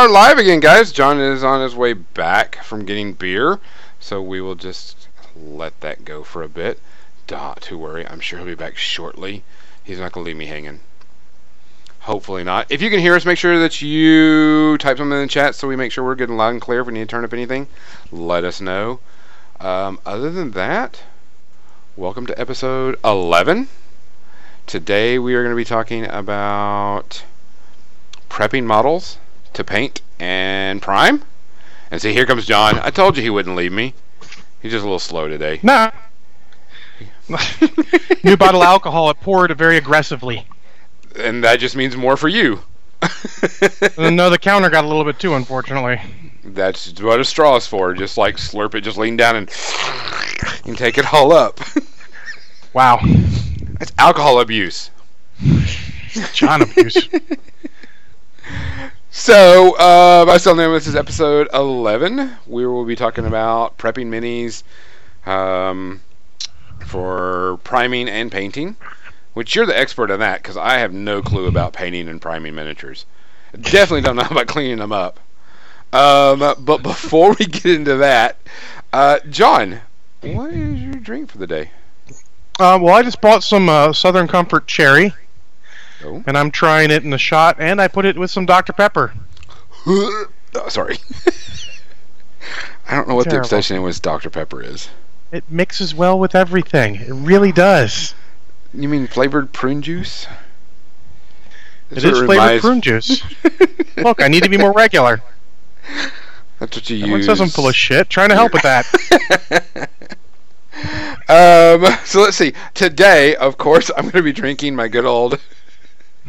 Are live again, guys. John is on his way back from getting beer, so we will just let that go for a bit. Don't to worry, I'm sure he'll be back shortly. He's not going to leave me hanging. Hopefully not. If you can hear us, make sure that you type something in the chat so we make sure we're and loud and clear. If we need to turn up anything, let us know. Um, other than that, welcome to episode 11. Today we are going to be talking about prepping models to paint and prime. And see, here comes John. I told you he wouldn't leave me. He's just a little slow today. No. New bottle of alcohol. It poured very aggressively. And that just means more for you. no, the counter got a little bit too, unfortunately. That's what a straw is for. Just like slurp it, just lean down and, and take it all up. Wow. That's alcohol abuse. John abuse. So, uh, by still name, this is episode 11. We will be talking about prepping minis um, for priming and painting, which you're the expert on that because I have no clue about painting and priming miniatures. Definitely don't know about cleaning them up. Um, but before we get into that, uh, John, what is your drink for the day? Uh, well, I just bought some uh, Southern Comfort Cherry, Oh. and I'm trying it in a shot, and I put it with some Dr. Pepper. oh, sorry. I don't know what the obsession with Dr. Pepper is. It mixes well with everything. It really does. You mean flavored prune juice? That's is what flavored reminds- prune juice. Look, I need to be more regular. That's what you Everyone use. says I'm full of shit. Trying to help with that. um, so let's see. Today, of course, I'm going to be drinking my good old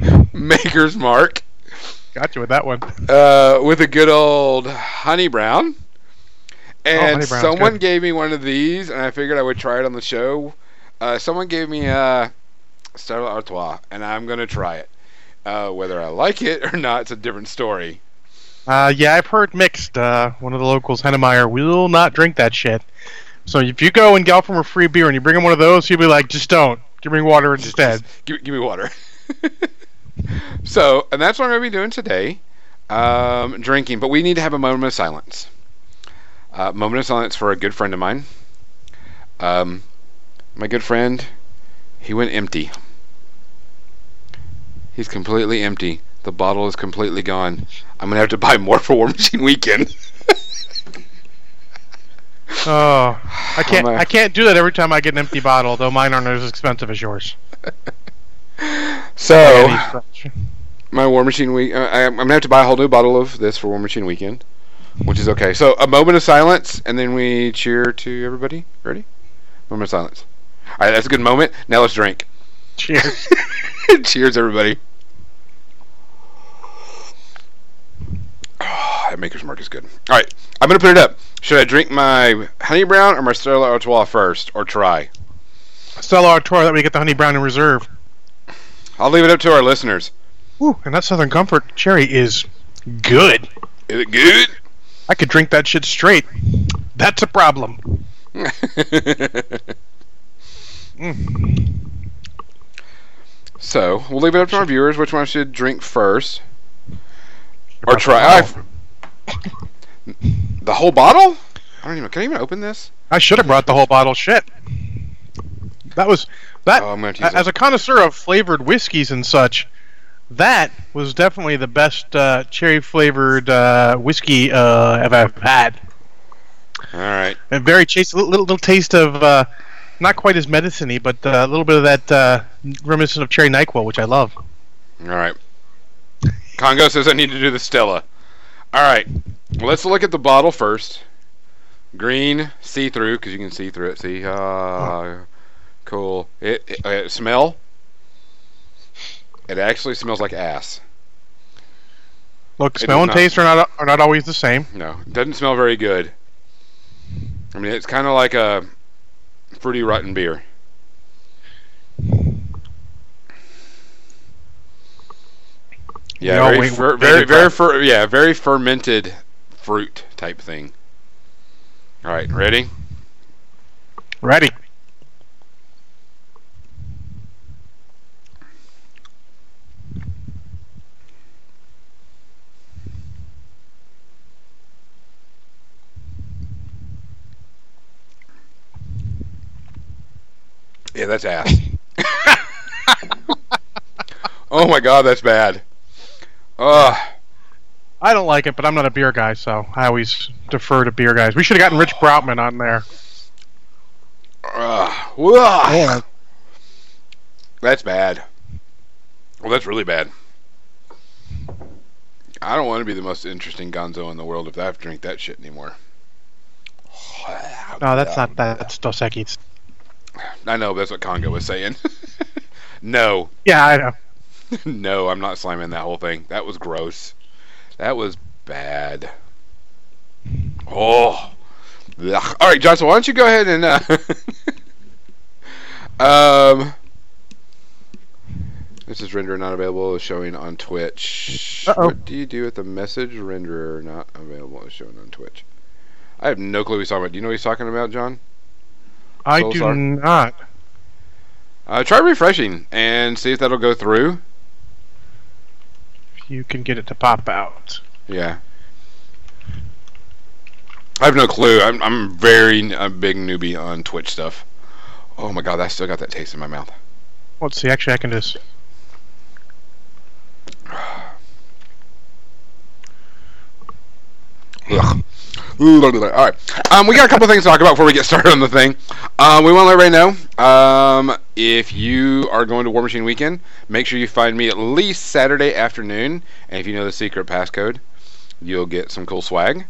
Maker's Mark Got you with that one. uh, with a good old Honey Brown. And Oh, someone good. gave me one of these, and I figured I would try it on the show. Uh, someone gave me a Stella Artois, and I'm going to try it. Uh, whether I like it or not, it's a different story. Uh, yeah, I've heard mixed. Uh, one of the locals, Hennemeyer, will not drink that shit. So if you go and get from a free beer and you bring him one of those, he'll be like, just don't. Give me water Just- instead. just give, give me water. so, and that's what I'm going to be doing today, um, drinking. But we need to have a moment of silence. Uh, moment of silence for a good friend of mine. Um, my good friend, he went empty. He's completely empty. The bottle is completely gone. I'm gonna have to buy more for War Machine Weekend. Oh, I can't. I can't do that every time I get an empty bottle, though mine aren't as expensive as yours. So, my War Machine week. Uh, I, I'm gonna have to buy a whole new bottle of this for War Machine Weekend, which is okay. So a moment of silence, and then we cheer to everybody. Ready? Moment of silence. All right, that's a good moment. Now let's drink. Cheers. Cheers, everybody. Oh, that Maker's Mark is good. All right, I'm gonna put it up. Should I drink my Honey Brown or my Stella Artois first, or try? Stella Artois, that we get the honey brown in reserve. I'll leave it up to our listeners. Ooh, and that Southern Comfort cherry is good. Is it good? I could drink that shit straight. That's a problem. Mm. So we'll leave it up to our viewers which one should drink first, or try. The whole bottle? I don't even. Can I even open this? I should have brought the whole bottle. Shit. That was that. Oh, I'm gonna have to use as a connoisseur of flavored whiskeys and such, that was definitely the best uh, cherry flavored uh, whiskey uh, I've ever had. All right. And very tasty, little, little, little taste of uh, not quite as medicine-y, but uh, a little bit of that uh, reminiscent of cherry Nyquil, which I love. All right. Congo says I need to do the Stella. All right. Well, let's look at the bottle first. Green, see-through, because you can see through it. See, uh, cool. It, it uh, smell. It actually smells like ass. Look, It smell and not. taste are not are not always the same. No, it doesn't smell very good. I mean, it's kind of like a fruity rotten beer. Yeah, very, we- fer- very, very very, fer- yeah, very fermented fruit type thing. All right, ready? Ready? Yeah, that's ass. oh my god, that's bad. Ugh. I don't like it, but I'm not a beer guy, so I always defer to beer guys. We should have gotten Rich Broutman on there. Ugh. Ugh. That's bad. Well, that's really bad. I don't want to be the most interesting gonzo in the world if I have to drink that shit anymore. No, that's not that. That's Dos Equis. I know, that's what Congo was saying. no. Yeah, I know. no, I'm not slamming that whole thing. That was gross. That was bad. Oh. All right, Johnson, why don't you go ahead and uh, um this is renderer not available showing on Twitch. Uh-oh. What do you do with the message renderer not available showing on Twitch? I have no clue what he's talking about. Do you know what he's talking about, John? I do not. Uh, try refreshing and see if that'll go through. If you can get it to pop out. Yeah. I have no clue. I'm I'm very a big newbie on Twitch stuff. Oh my god, I still got that taste in my mouth. Let's see. Actually, I can just. Ugh. All right. Um, we got a couple things to talk about before we get started on the thing. Um, we want to let everybody know um, if you are going to War Machine Weekend, make sure you find me at least Saturday afternoon. And if you know the secret passcode, you'll get some cool swag.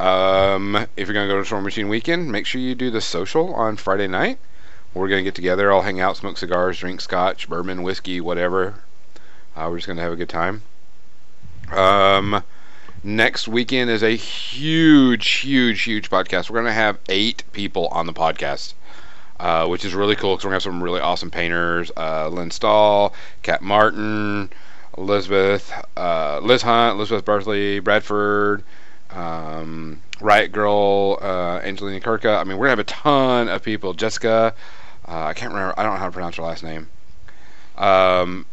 Um, if you're going to go to War Machine Weekend, make sure you do the social on Friday night. We're going to get together, all hang out, smoke cigars, drink scotch, bourbon, whiskey, whatever. Uh, we're just going to have a good time. Um, next weekend is a huge, huge, huge podcast. We're going to have eight people on the podcast, uh, which is really cool because we're going to have some really awesome painters uh, Lynn Stahl, Kat Martin, Elizabeth, uh, Liz Hunt, Elizabeth Berthley, Bradford, um, Riot Girl, uh, Angelina Kirka. I mean, we're going to have a ton of people. Jessica, uh, I can't remember, I don't know how to pronounce her last name. Um,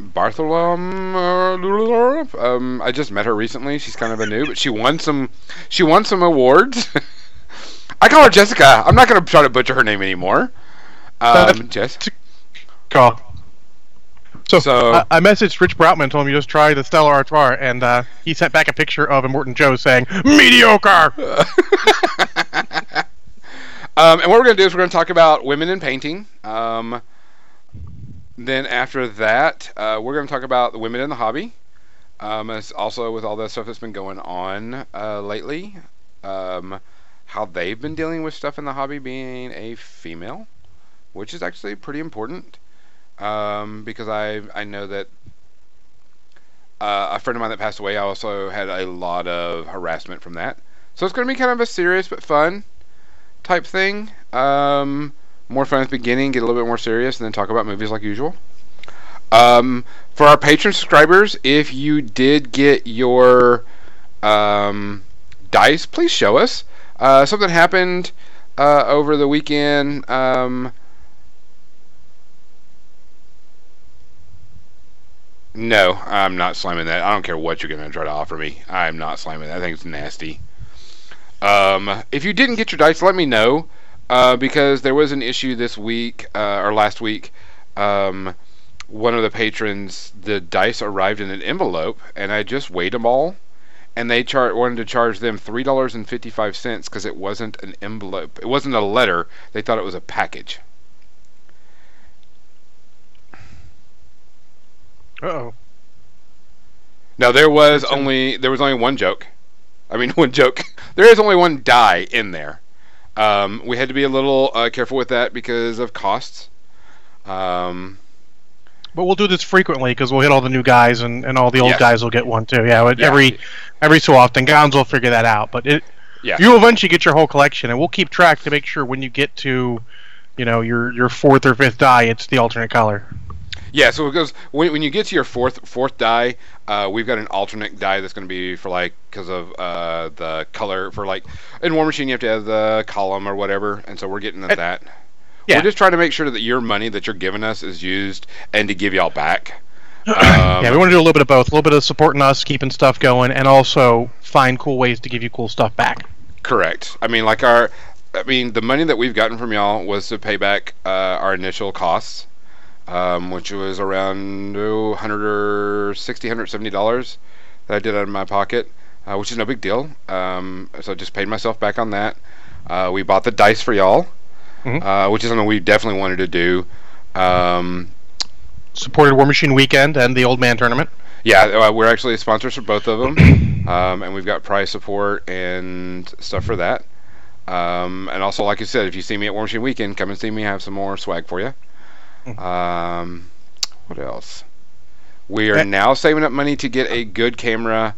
Bartholomew. Um, I just met her recently. She's kind of a new, but she won some. She won some awards. I call her Jessica. I'm not going to try to butcher her name anymore. Um, Jess. Call. So, So- I, I messaged Rich Broutman, told him you just try the Stella Artois, and uh, he sent back a picture of Immortan Joe saying mediocre. Um, and what we're going to do is we're going to talk about women in painting. Um, then after that, uh, we're going to talk about the women in the hobby. Um, as also with all the stuff that's been going on uh, lately, um, how they've been dealing with stuff in the hobby being a female, which is actually pretty important um, because I I know that uh, a friend of mine that passed away also had a lot of harassment from that. So it's going to be kind of a serious but fun type thing. Um, more fun at the beginning, get a little bit more serious, and then talk about movies like usual. Um, for our patron subscribers, if you did get your um, dice, please show us. Uh, something happened uh, over the weekend. Um, no, I'm not slamming that. I don't care what you're going to try to offer me. I'm not slamming that. I think it's nasty. Um, if you didn't get your dice, let me know uh, because there was an issue this week uh, or last week. Um, one of the patrons, the dice arrived in an envelope, and I just weighed them all, and they char- wanted to charge them three dollars and fifty five cents because it wasn't an envelope. It wasn't a letter. They thought it was a package. oh. Now there was only there was only one joke. I mean one joke. There is only one die in there. Um, we had to be a little uh, careful with that because of costs. Um, But we'll do this frequently because we'll hit all the new guys, and, and all the old Yes. guys will get one too. Yeah, Yeah. every every so often, Gons will figure that out. But it, Yeah. you'll eventually get your whole collection, and we'll keep track to make sure when you get to, you know, your your fourth or fifth die, it's the alternate color. Yeah, so it goes when, when you get to your fourth fourth die, uh, we've got an alternate die that's going to be for like because of uh, the color for like in War Machine you have to have the column or whatever, and so we're getting at that. yeah. We're just trying to make sure that your money that you're giving us is used and to give y'all back. Um, yeah, we want to do a little bit of both, a little bit of supporting us, keeping stuff going, and also find cool ways to give you cool stuff back. Correct. I mean, like our I mean, the money that we've gotten from y'all was to pay back uh, our initial costs, um, which was around oh, 160 170 dollars that I did out of my pocket, uh, which is no big deal. Um, so I just paid myself back on that. Uh, we bought the dice for y'all, Mhm. uh, which is something we definitely wanted to do. Um, Supported War Machine Weekend and the Old Man Tournament. yeah, uh, we're actually sponsors for both of them, um, and we've got prize support and stuff for that. Um, and also, like I said, if you see me at War Machine Weekend, come and see me. I have some more swag for you. Um, what else? We are now saving up money to get a good camera,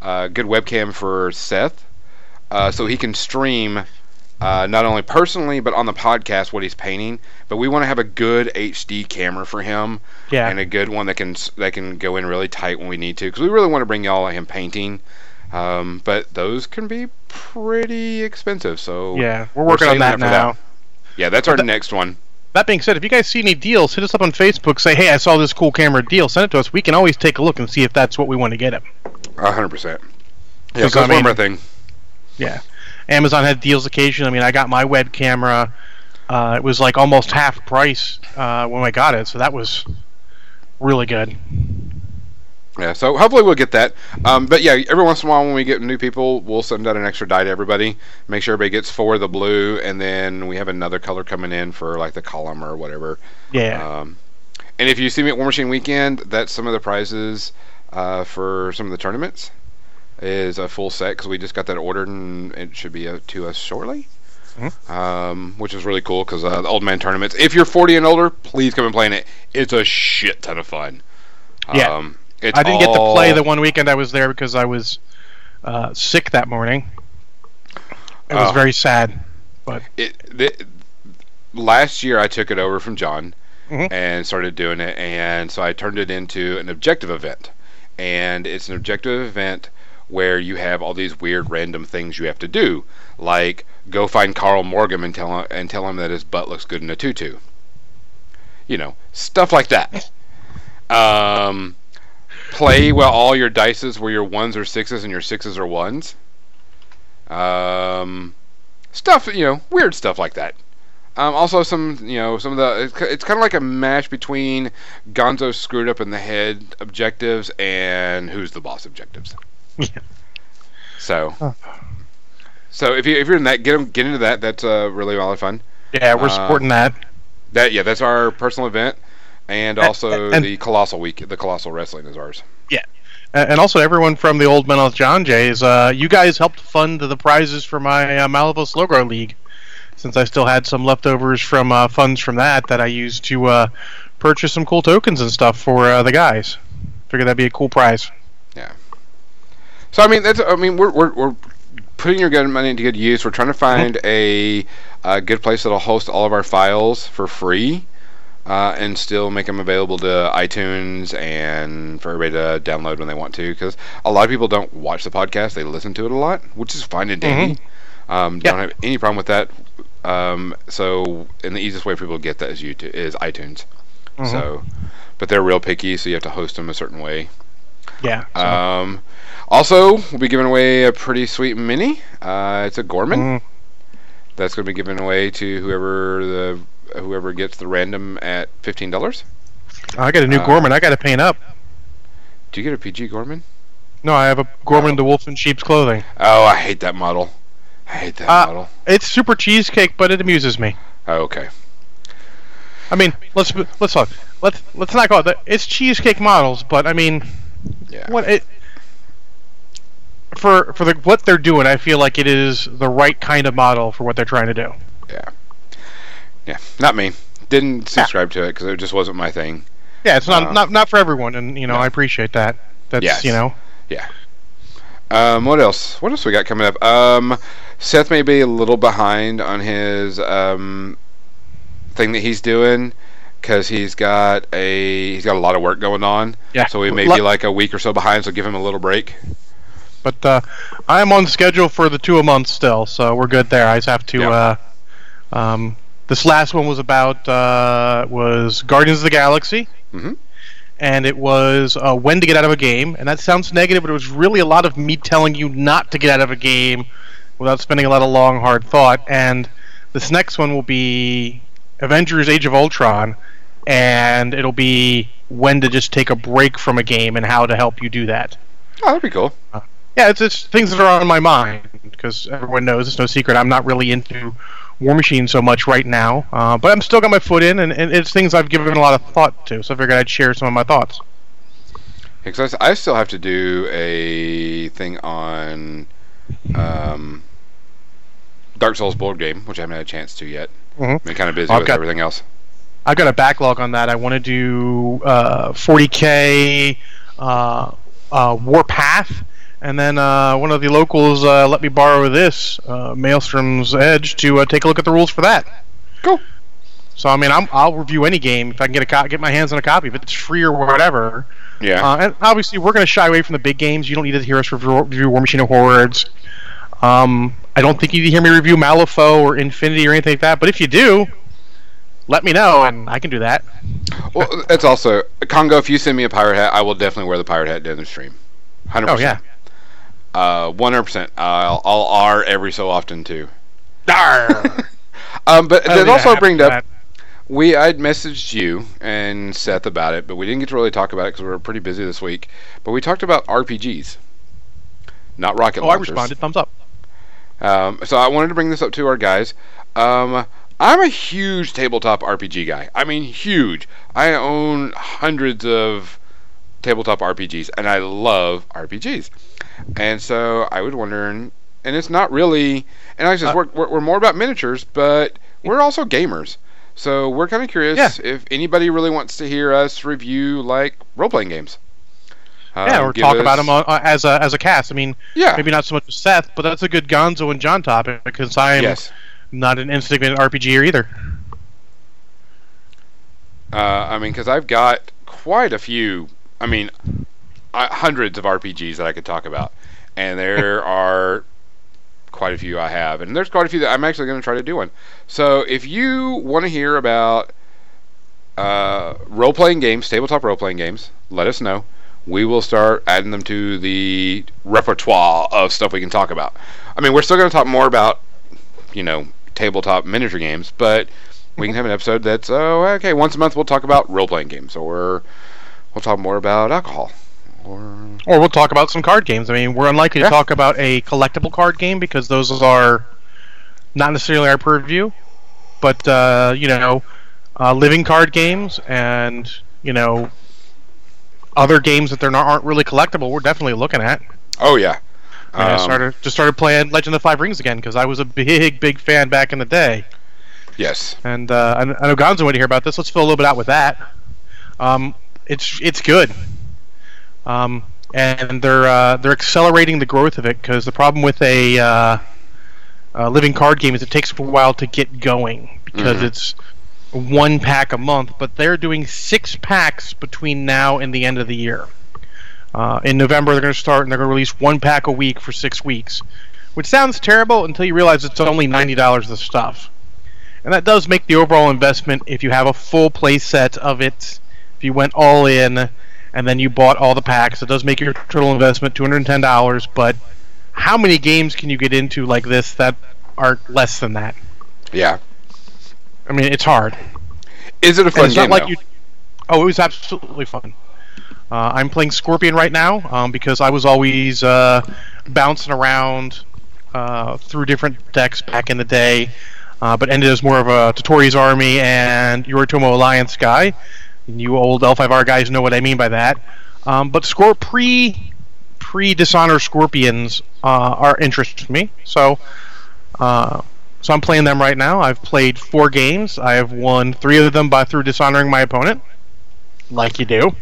uh, good webcam for Seth, uh, so he can stream uh, not only personally but on the podcast what he's painting. But we want to have a good HD camera for him Yeah. and a good one that can that can go in really tight when we need to because we really want to bring y'all him painting. Um, but those can be pretty expensive. So yeah, we're working on saving that now. yeah, that's our next one. That being said, if you guys see any deals, hit us up on Facebook. Say, hey, I saw this cool camera deal. Send it to us. We can always take a look and see if that's what we want to get it. A hundred percent. Yeah, Because, so I that's one mean- more thing. Yeah. Amazon had deals occasionally. I mean, I got my web camera. Uh, it was like almost half price uh, when I got it, so that was really good. Yeah, so hopefully we'll get that. Um, but yeah, every once in a while when we get new people, we'll send out an extra die to everybody. Make sure everybody gets four of the blue, and then we have another color coming in for like the column or whatever. Yeah. Um, and if you see me at War Machine Weekend, that's some of the prizes uh, for some of the tournaments. Is a full set because we just got that ordered and it should be uh, to us shortly. Mhm. Um, which is really cool because uh, the old man tournaments. If you're 40 and older, please come and play in it. It's a shit ton of fun. Yeah. Um, it's I didn't get to play the one weekend I was there because I was uh, sick that morning. It was Oh. very sad. it, the, last year I took it over from John Mhm. and started doing it, and so I turned it into an objective event, and it's an objective event where you have all these weird random things you have to do, like go find Carl Morgan and tell him, and tell him that his butt looks good in a tutu. You know, stuff like that. Um, play while all your dices were your ones or sixes and your sixes are ones. Um, stuff you know weird stuff like that um, also some you know some of the it's, it's kind of like a mash between gonzo screwed up in the head objectives and who's the boss objectives Yeah. so Huh. so if you if you're in that get 'em- get into that that's uh, really a lot of fun Yeah, we're Uh, supporting that. that yeah that's our personal event and also and- the colossal week the colossal wrestling is ours Yeah, And also, everyone from the Old Men of John Jays, uh, you guys helped fund the prizes for my uh, Logo League. Since I still had some leftovers from uh, funds from that that I used to uh, purchase some cool tokens and stuff for uh, the guys. Figured that'd be a cool prize. Yeah. So I mean, that's I mean, we're we're, we're putting your good money into good use. We're trying to find a, a good place that'll host all of our files for free, uh, and still make them available to iTunes and for everybody to download when they want to. Because a lot of people don't watch the podcast; they listen to it a lot, which is fine and dandy. Um, Yeah. Don't have any problem with that. Um, so, and the easiest way for people to get that is YouTube is iTunes. Mhm. So, but they're real picky, so you have to host them a certain way. yeah. so- Um, also, we'll be giving away a pretty sweet mini. Uh, it's a Gorman. Mhm. That's going to be given away to whoever the whoever gets the random at fifteen dollars. I got a new uh, Gorman. I got to paint up. Do you get a PG Gorman? No, I have a Gorman Oh. the Wolf in Sheep's Clothing. Oh, I hate that model. I hate that Uh, model. It's super cheesecake, but it amuses me. Oh, okay. I mean, let's let's talk. Let's let's not call it that. It's cheesecake models, but I mean, Yeah. what it for for the what they're doing, I feel like it is the right kind of model for what they're trying to do. Yeah. Yeah, not me. Didn't subscribe to it because it just wasn't my thing. Yeah, it's not Uh, not not for everyone, and you know no. I appreciate that. That's Yes. you know Yeah. Um, what else? What else we got coming up? Um, Seth may be a little behind on his um, thing that he's doing because he's got a he's got a lot of work going on. yeah. So we may be like a week or so behind. So give him a little break. But uh, I am on schedule for the two a month still, so we're good there. I just have to. Yeah. Uh, um, this last one was about uh, was Guardians of the Galaxy, Mhm. and it was uh, when to get out of a game. And that sounds negative, but it was really a lot of me telling you not to get out of a game without spending a lot of long, hard thought. And This next one will be Avengers: Age of Ultron, and it'll be when to just take a break from a game and how to help you do that. Oh, that'd be cool. Yeah, it's, it's things that are on my mind because everyone knows it's no secret I'm not really into War Machine so much right now, uh, but I'm still got my foot in, and, and it's things I've given a lot of thought to. So I figured I'd share some of my thoughts. Because I still have to do a thing on um, Dark Souls board game, which I haven't had a chance to yet. Mhm. Been kind of busy I've with got- everything else. I've got a backlog on that. I want to do uh, 40k uh, uh, Warpath, and then uh, one of the locals uh, let me borrow this uh, Maelstrom's Edge to uh, take a look at the rules for that. Cool. So I mean, I'm, I'll review any game if I can get a co- get my hands on a copy, if it's free or whatever. Yeah. Uh, and obviously, we're going to shy away from the big games. You don't need to hear us review, review War Machine of Hordes. Um, I don't think you need to hear me review Malifaux or Infinity or anything like that. But if you do, let me know, and I can do that. well, it's also Congo. If you send me a pirate hat, I will definitely wear the pirate hat during the stream. Hundred Oh yeah. Uh, one hundred percent. I'll I'll R every so often too. Darn. Um, but Oh, that yeah, also brings up we I'd messaged you and Seth about it, but we didn't get to really talk about it because we were pretty busy this week. But we talked about RPGs, not rocket Oh, I launchers. responded. Thumbs up. Um, so I wanted to bring this up to our guys. Um, I'm a huge tabletop RPG guy. I mean, huge. I own hundreds of tabletop RPGs, and I love RPGs. And so I was wondering, and it's not really, and I just Uh, we're, we're, more about miniatures, but we're also gamers. So we're kind of curious Yeah. if anybody really wants to hear us review like role playing games. yeah, Um, or talk about them on, uh, as a as a cast. I mean, Yeah. maybe not so much with Seth, but that's a good Gonzo and John topic because I am Yes. not an insignificant RPGer either. Uh, I mean, because I've got quite a few. I mean, uh, hundreds of RPGs that I could talk about, and there are quite a few I have, and there's quite a few that I'm actually going to try to do one. So if you want to hear about uh, role-playing games, tabletop role-playing games, let us know. We will start adding them to the repertoire of stuff we can talk about. I mean, we're still going to talk more about, you know, tabletop miniature games, but we can have an episode that's oh okay once a month we'll talk about role playing games or we'll talk more about alcohol or Or we'll talk about some card games. I mean, we're unlikely Yeah. to talk about a collectible card game because those are not necessarily our purview. But uh, you know, uh, living card games and you know other games that they're not aren't really collectible. We're definitely looking at. oh yeah I, I Um, started just started playing Legend of the Five Rings again because I was a big big fan back in the day. yes And uh, I, I know Gonzo to hear about this. Let's fill a little bit out with that. Um, it's it's good. Um, and they're uh, they're accelerating the growth of it because the problem with a, uh, a living card game is it takes a while to get going because Mhm. it's one pack a month. But they're doing six packs between now and the end of the year. Uh, in November, they're going to start and they're going to release one pack a week for six weeks, which sounds terrible until you realize it's only ninety dollars of stuff. And that does make the overall investment if you have a full play set of it, if you went all in and then you bought all the packs, it does make your total investment $210, but how many games can you get into like this that are less than that? yeah I mean, it's hard. is it a And fun it's game not like you Oh, it was absolutely fun. Uh, I'm playing Scorpion right now um, because I was always uh, bouncing around uh, through different decks back in the day, uh, but ended as more of a Toturi's Army and Yoritomo Alliance guy. And you old L5R guys know what I mean by that. Um, but Scor pre pre Dishonor Scorpions uh, are interest me. So uh, so I'm playing them right now. I've played four games. I have won three of them by through dishonoring my opponent, like you do.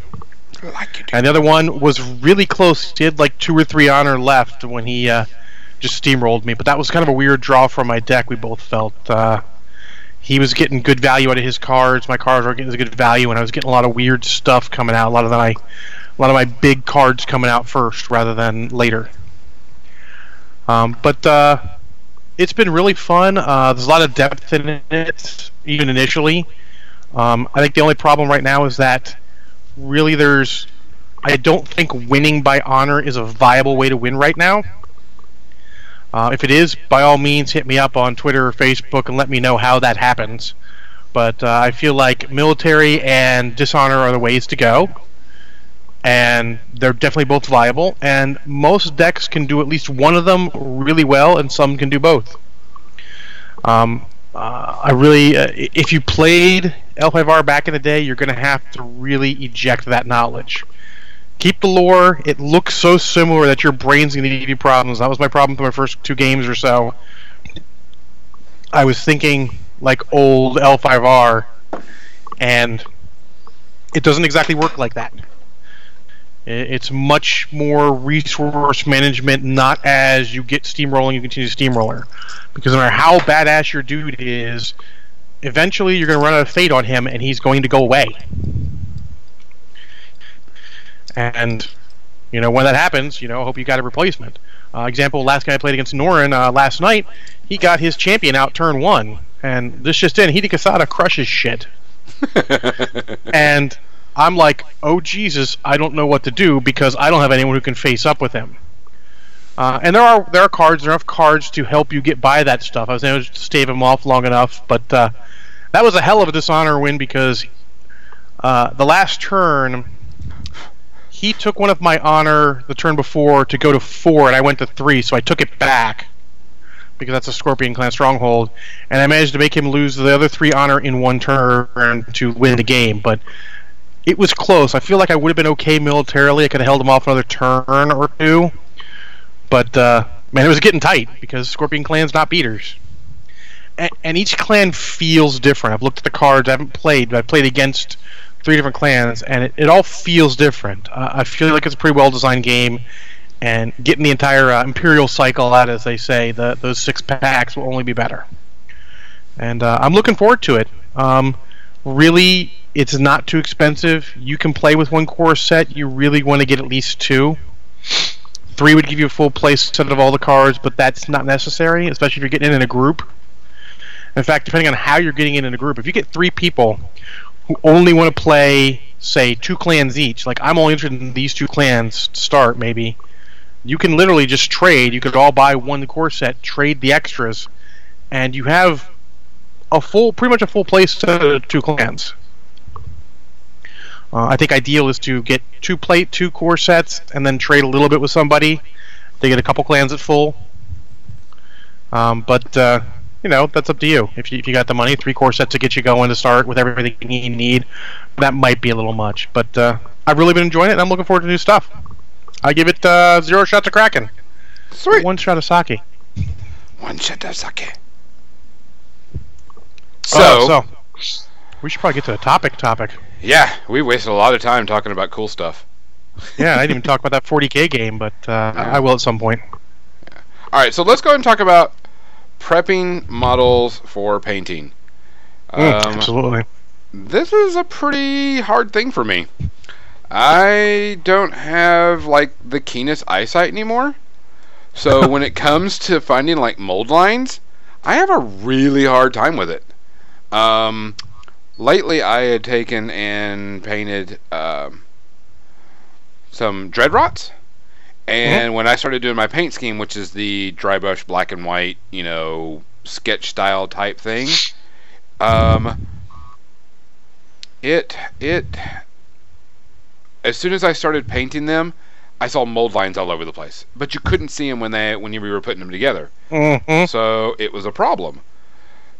like it. And the other one was really close. He had like two or three honor left when he uh, just steamrolled me. But that was kind of a weird draw from my deck. We both felt uh, he was getting good value out of his cards. My cards were getting good value, and I was getting a lot of weird stuff coming out. A lot of my, a lot of my big cards coming out first rather than later. Um, but uh, it's been really fun. Uh, there's a lot of depth in it, even initially. Um, I think the only problem right now is that really there's I don't think winning by honor is a viable way to win right now. Uh, if it is, by all means, hit me up on Twitter or Facebook and let me know how that happens. But uh, I feel like military and dishonor are the ways to go, and they're definitely both viable. And most decks can do at least one of them really well, and some can do both. Um, uh, I really, uh, if you played L5R back in the day, you're going to have to really eject that knowledge. Keep the lore. It looks so similar that your brain's going to give you problems. That was my problem for my first two games or so. I was thinking like old L5R, and it doesn't exactly work like that. It's much more resource management, not as you get steamrolling, you continue steamroller. Because no matter how badass your dude is, eventually you're going to run out of fate on him and he's going to go away. And, you know, when that happens, you know, I hope you got a replacement. Uh, example, last guy I played against Norin uh, last night, he got his champion out turn one. And this just in, Hida Kisada crushes shit. and I'm like, oh Jesus, I don't know what to do because I don't have anyone who can face up with him. Uh, and there are there are cards, there are enough cards to help you get by that stuff. I was able to stave him off long enough, but uh, that was a hell of a dishonor win because uh, the last turn he took one of my honor the turn before to go to four, and I went to three, so I took it back because that's a Scorpion Clan stronghold, and I managed to make him lose the other three honor in one turn to win the game. But it was close. I feel like I would have been okay militarily. I could have held him off another turn or two. But uh, man, it was getting tight because Scorpion Clan's not beaters. And, and, each clan feels different. I've looked at the cards. I haven't played, but I've played against three different clans, and it, it all feels different. Uh, I feel like it's a pretty well designed game, and getting the entire uh, Imperial cycle out, as they say, the, those six packs will only be better. And uh, I'm looking forward to it. Um, really it's not too expensive. You can play with one core set. You really want to get at least two. Three would give you a full play set of all the cards, but that's not necessary, especially if you're getting in, in a group. In fact, depending on how you're getting in in a group, if you get three people who only want to play, say, two clans each, like I'm only interested in these two clans to start, maybe, you can literally just trade. You could all buy one core set, trade the extras, and you have a full, pretty much a full play set of two clans. Uh, I think ideal is to get two plate, two core sets, and then trade a little bit with somebody They get a couple clans at full. Um, but uh, you know that's up to you. If you if you got the money, three core sets to get you going to start with everything you need, that might be a little much. But uh, I've really been enjoying it, and I'm looking forward to new stuff. I give it uh, zero shots of Kraken. Sweet. One shot of sake. One shot of sake. So, so we should probably get to the topic. Topic. Yeah, we wasted a lot of time talking about cool stuff. yeah, I didn't even talk about that 40k game, but uh. I will at some point. Yeah. All right, so let's go and talk about prepping models for painting. Mm, um, absolutely. This is a pretty hard thing for me. I don't have like the keenest eyesight anymore. So when it comes to finding like mold lines, I have a really hard time with it. Um, lately I had taken and painted uh, some Dreadrots. And mm-hmm. when I started doing my paint scheme, which is the dry brush black and white, you know, sketch style type thing, um, it it as soon as I started painting them, I saw mold lines all over the place. But you couldn't see them when they when you were putting them together. Mm-hmm. So it was a problem.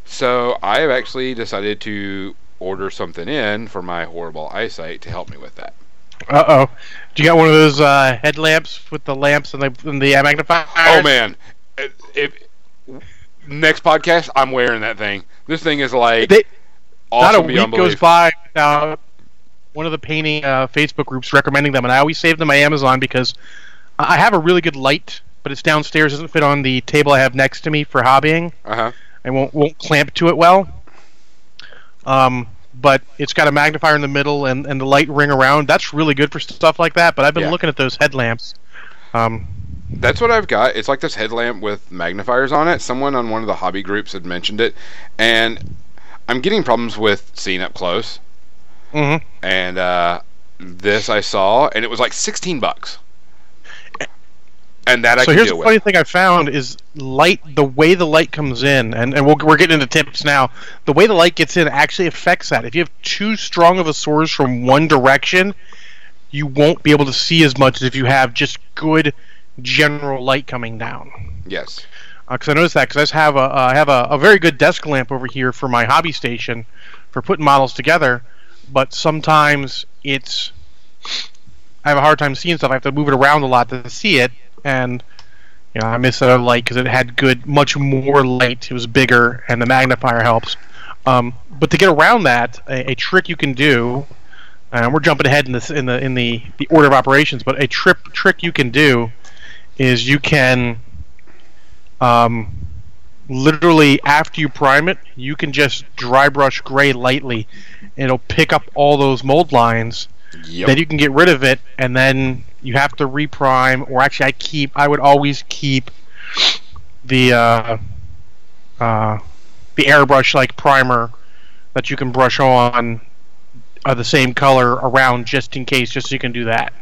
So I have actually decided to order something in for my horrible eyesight to help me with that. Uh oh. Do you got one of those uh, headlamps with the lamps and the, and the magnifier? Oh man, if, next podcast I'm wearing that thing. This thing is like they, awesome not a week goes by without one of the painting uh, Facebook groups recommending them, and I always save them on Amazon because I have a really good light, but it's downstairs, doesn't fit on the table I have next to me for hobbying. Uh huh. I won't won't clamp to it well. Um, but it's got a magnifier in the middle and, and the light ring around. That's really good for stuff like that. But I've been yeah. looking at those headlamps. Um, that's what I've got. It's like this headlamp with magnifiers on it. Someone on one of the hobby groups had mentioned it, and I'm getting problems with seeing up close. Mm-hmm. And uh, this I saw, and it was like 16 bucks. And that I so can here's the with. funny thing I found is light. The way the light comes in, and, and we'll, we're getting into tips now. The way the light gets in actually affects that. If you have too strong of a source from one direction, you won't be able to see as much as if you have just good general light coming down. Yes. Because I noticed that because I have a uh, I have a, a very good desk lamp over here for my hobby station for putting models together, but sometimes it's I have a hard time seeing stuff. I have to move it around a lot to see it, and you know I miss that light because it had good, much more light. It was bigger, and the magnifier helps. Um, but to get around that, a, a trick you can do, and we're jumping ahead in this in the in the, the order of operations, but a trip trick you can do is you can um, literally after you prime it, you can just dry brush gray lightly, and it'll pick up all those mold lines Yep. then you can get rid of it, and then you have to reprime. Or actually, I keep. I would always keep the uh, uh, the airbrush like primer that you can brush on uh, the same color around just in case, just so you can do that.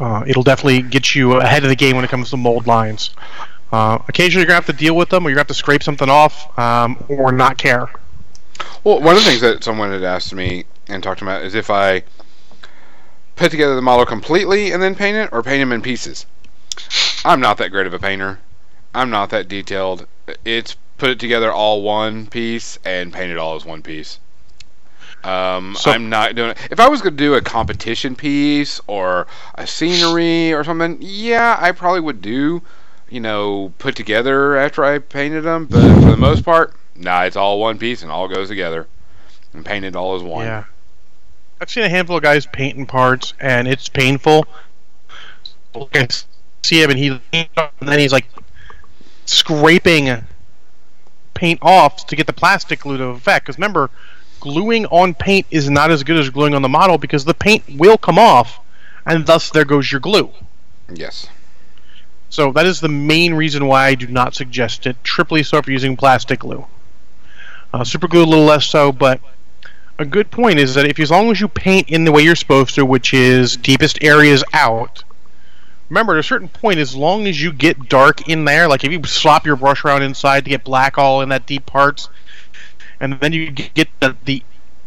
Uh, it'll definitely get you ahead of the game when it comes to mold lines. Uh, occasionally, you're gonna have to deal with them, or you're gonna have to scrape something off, um, or not care. Well, one of the things that someone had asked me and talked about is if I put together the model completely and then paint it, or paint them in pieces. I'm not that great of a painter. I'm not that detailed. It's put it together all one piece and paint it all as one piece. Um, So- I'm not doing it. If I was going to do a competition piece or a scenery or something, yeah, I probably would do, you know, put together after I painted them. But for the most part, nah, it's all one piece and all goes together and painted all as one. Yeah. I've seen a handful of guys painting parts, and it's painful. I see him, and he and then he's like scraping paint off to get the plastic glue to effect. Because remember, gluing on paint is not as good as gluing on the model because the paint will come off, and thus there goes your glue. Yes. So that is the main reason why I do not suggest it. Triply so if you're using plastic glue. Uh, super glue a little less so, but a good point is that if as long as you paint in the way you're supposed to, which is deepest areas out. Remember, at a certain point, as long as you get dark in there, like if you slop your brush around inside to get black all in that deep parts, and then you get the the,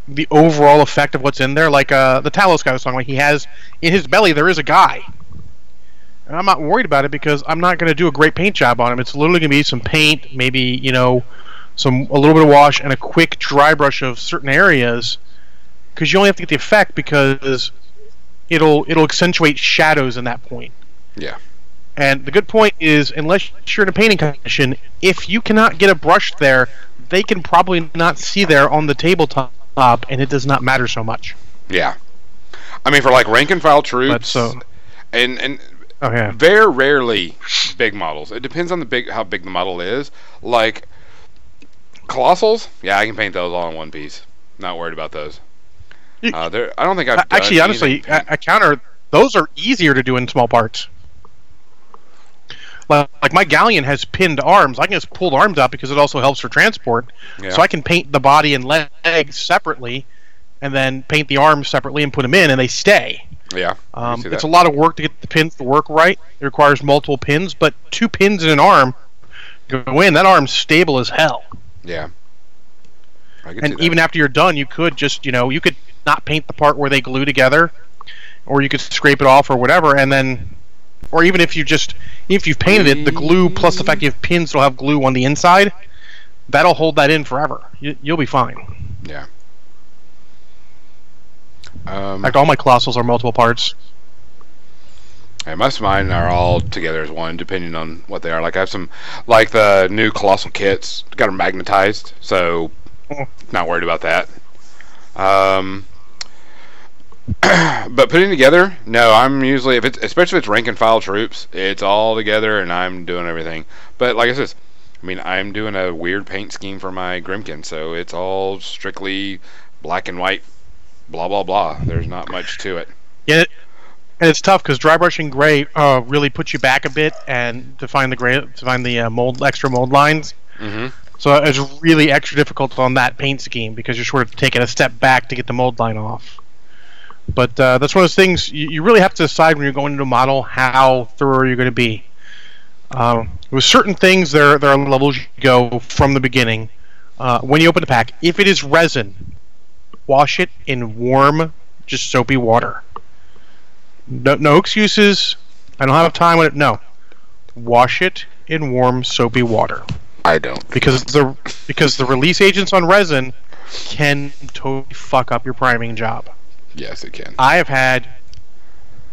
the overall effect of what's in there, like uh, the Talos guy talking about, he has in his belly there is a guy. And I'm not worried about it because I'm not going to do a great paint job on him. It's literally going to be some paint, maybe you know, some a little bit of wash and a quick dry brush of certain areas, because you only have to get the effect because it'll it'll accentuate shadows in that point. Yeah. And the good point is, unless you're in a painting competition, if you cannot get a brush there, they can probably not see there on the tabletop, and it does not matter so much. Yeah. I mean, for like rank and file troops, But so, and and oh yeah, very rarely big models. It depends on the big how big the model is. Like colossals, yeah, I can paint those all in one piece. Not worried about those. Uh, I don't think I've done actually, honestly, I counter those are easier to do in small parts. Like, like my galleon has pinned arms. I can just pull the arms out because it also helps for transport. yeah. So I can paint the body and legs separately, and then paint the arms separately and put them in, and they stay. yeah, Um, it's a lot of work to get the pins to work right. It requires multiple pins, but two pins in an arm go in. That arm's stable as hell. Yeah. And even after you're done, you could just you know you could not paint the part where they glue together, or you could scrape it off or whatever, and then, or even if you just if you've painted it, the glue plus the fact you have pins will have glue on the inside, that'll hold that in forever. You, you'll be fine. yeah. In Um, fact, all my colossals are multiple parts. And most of mine are all together as one, depending on what they are. Like I have some, like the new colossal kits, got them magnetized, so Oh. not worried about that. Um, but putting together, no, I'm usually if it's especially if it's rank and file troops, it's all together and I'm doing everything. But like I said, I mean I'm doing a weird paint scheme for my Grymkin, so it's all strictly black and white, blah blah blah. There's not much to it. Yeah, and it's tough because dry brushing gray uh, really puts you back a bit and to find the gray to find the uh, mold extra mold lines. hmm So it's really extra difficult on that paint scheme because you're sort of taking a step back to get the mold line off. But uh, that's one of those things you, you, really have to decide when you're going into a model how thorough you're going to be. Um, with certain things, there there are levels you go from the beginning. Uh, when you open the pack, if it is resin, wash it in warm, just soapy water. No, no excuses. I don't have time with it. No, wash it in warm, soapy water. I don't because the because the release agents on resin can totally fuck up your priming job. Yes, it can. I have had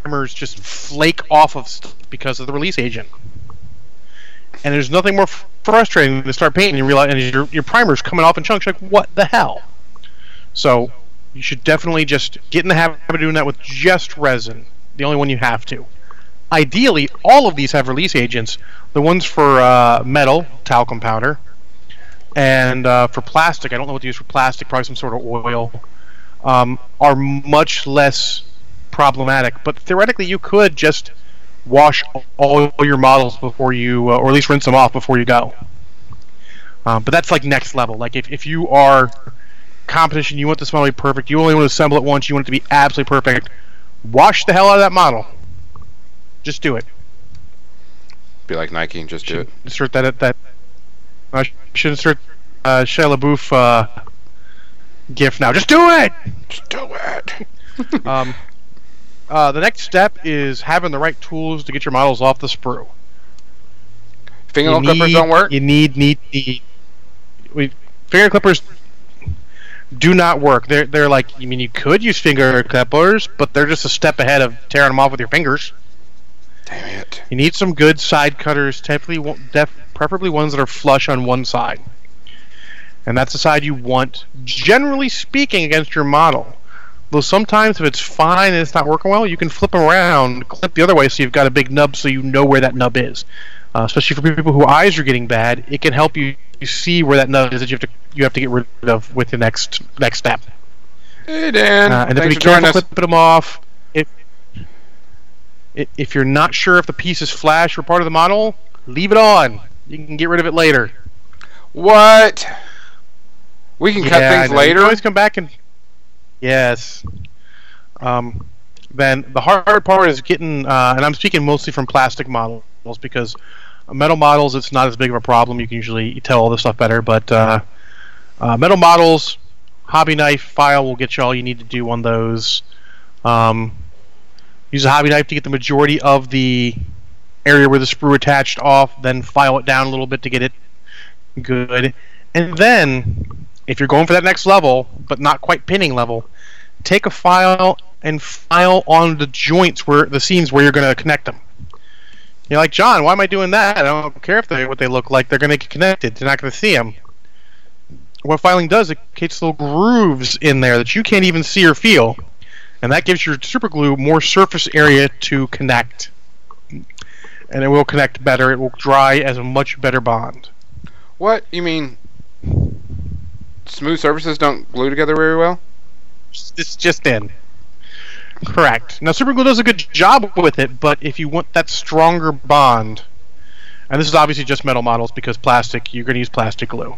primers just flake off of stuff because of the release agent. And there's nothing more frustrating than to start painting and realize and your your primer's coming off in chunks. Like what the hell? So you should definitely just get in the habit of doing that with just resin. The only one you have to. Ideally, all of these have release agents. The ones for uh, metal, talcum powder, and uh, for plastic, I don't know what to use for plastic, probably some sort of oil, um, are much less problematic. But theoretically, you could just wash all your models before you, uh, or at least rinse them off before you go. Um, but that's like next level. Like if, if you are competition, you want this model to be perfect, you only want to assemble it once, you want it to be absolutely perfect, wash the hell out of that model. Just do it. Be like Nike and just do it. Insert that at that. I should insert uh, Shia LaBeouf uh, gif now. Just do it. Just do it. um, uh, the next step is having the right tools to get your models off the sprue. Finger clippers don't work. You need need need. We, finger clippers do not work. They're they're like I mean you could use finger clippers, but they're just a step ahead of tearing them off with your fingers. Damn it! You need some good side cutters, typically, def, preferably ones that are flush on one side, and that's the side you want. Generally speaking, against your model. Though sometimes if it's fine and it's not working well, you can flip them around, clip the other way, so you've got a big nub, so you know where that nub is. Uh, especially for people whose eyes are getting bad, it can help you, you see where that nub is that you have to you have to get rid of with the next next step. Hey Dan, uh, and then be careful clipping them off. If if you're not sure if the piece is flash or part of the model, leave it on. You can get rid of it later. What? We can yeah, cut things later. Always come back and yes. Um, then the hard part is getting, uh, and I'm speaking mostly from plastic models because metal models it's not as big of a problem. You can usually tell all this stuff better, but uh, uh, metal models, hobby knife file will get you all you need to do on those. Um, use a hobby knife to get the majority of the area where the sprue attached off, then file it down a little bit to get it good. And then, if you're going for that next level, but not quite pinning level, take a file and file on the joints where the seams where you're going to connect them. You're like, John, why am I doing that? I don't care if they what they look like. They're going to get connected. They're not going to see them what filing does, it creates little grooves in there that you can't even see or feel. And that gives your super glue more surface area to connect. And it will connect better. It will dry as a much better bond. What? You mean smooth surfaces don't glue together very well? It's just in. Correct. Now, super glue does a good job with it, but if you want that stronger bond, and this is obviously just metal models because plastic, you're going to use plastic glue.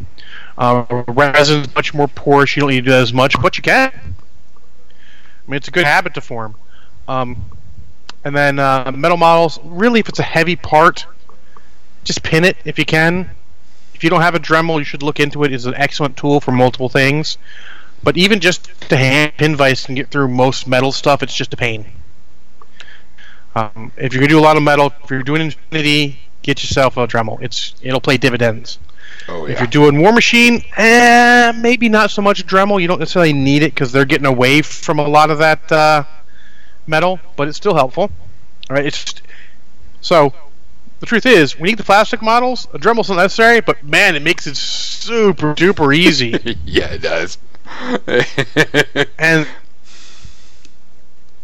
Uh, resin is much more porous. You don't need to do as much, but you can. I mean, it's a good habit to form. Um, and then uh, metal models, really, if it's a heavy part, just pin it if you can. If you don't have a Dremel, you should look into it. It's an excellent tool for multiple things. But even just to hand pin vise and get through most metal stuff. It's just a pain. Um, if you're gonna do a lot of metal, if you're doing infinity, get yourself a Dremel. It's it'll play dividends. Oh, yeah. If you're doing War Machine, eh, maybe not so much Dremel. You don't necessarily need it because they're getting away from a lot of that uh, metal, but it's still helpful. All right, it's so. The truth is, we need the plastic models. A Dremel's not necessary, but man, it makes it super duper easy. yeah, it does. and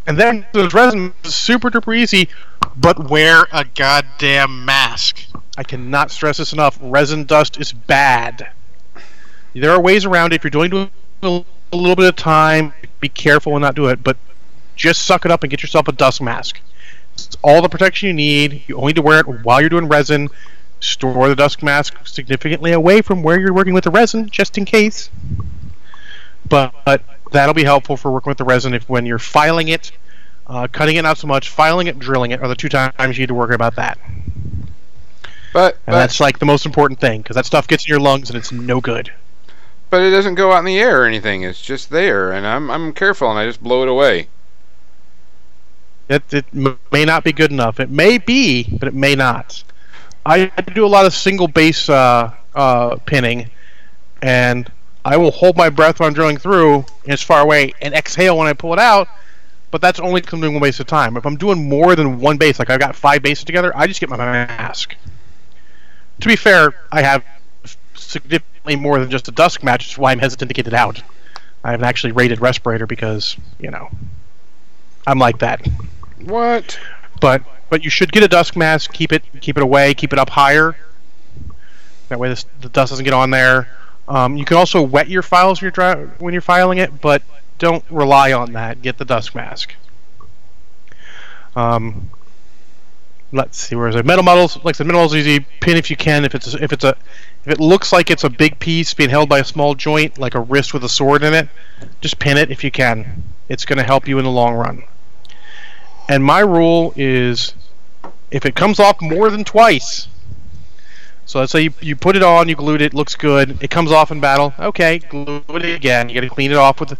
and then the resin is super duper easy, but wear a goddamn mask. I cannot stress this enough. Resin dust is bad. There are ways around it. If you're doing a little bit of time, be careful and not do it. But just suck it up and get yourself a dust mask. It's all the protection you need. You only need to wear it while you're doing resin. Store the dust mask significantly away from where you're working with the resin, just in case. But, but That'll be helpful for working with the resin if when you're filing it, uh, cutting it not so much, filing it, drilling it are the two times you need to worry about that. But And but, that's like the most important thing because that stuff gets in your lungs and it's no good. but it doesn't go out in the air or anything. It's just there, and I'm I'm careful, and I just blow it away. It, it may not be good enough. It may be, but it may not. I had to do a lot of single base uh, uh, pinning, and I will hold my breath when I'm drilling through, and it's far away, and exhale when I pull it out. But that's only doing one base at a time. If I'm doing more than one base, like I've got five bases together, I just get my mask. To be fair, I have significantly more than just a dusk match, which is why I'm hesitant to get it out. I have an actually rated respirator because, you know, I'm like that What? but but you should get a dusk mask. Keep it keep it away. Keep it up higher. That way, this, the dust doesn't get on there. Um, you can also wet your files when you're, when you're filing it, but don't rely on that. Get the dust mask. Um, let's see, where is it? Metal models, like I said, metal models easy. Pin if you can. If it's a, if it's a if it looks like it's a big piece being held by a small joint, like a wrist with a sword in it, just pin it if you can. It's going to help you in the long run. And my rule is if it comes off more than twice, so let's say you, you put it on, you glued it, looks good, it comes off in battle, okay, glue it again. You gotta clean it off with,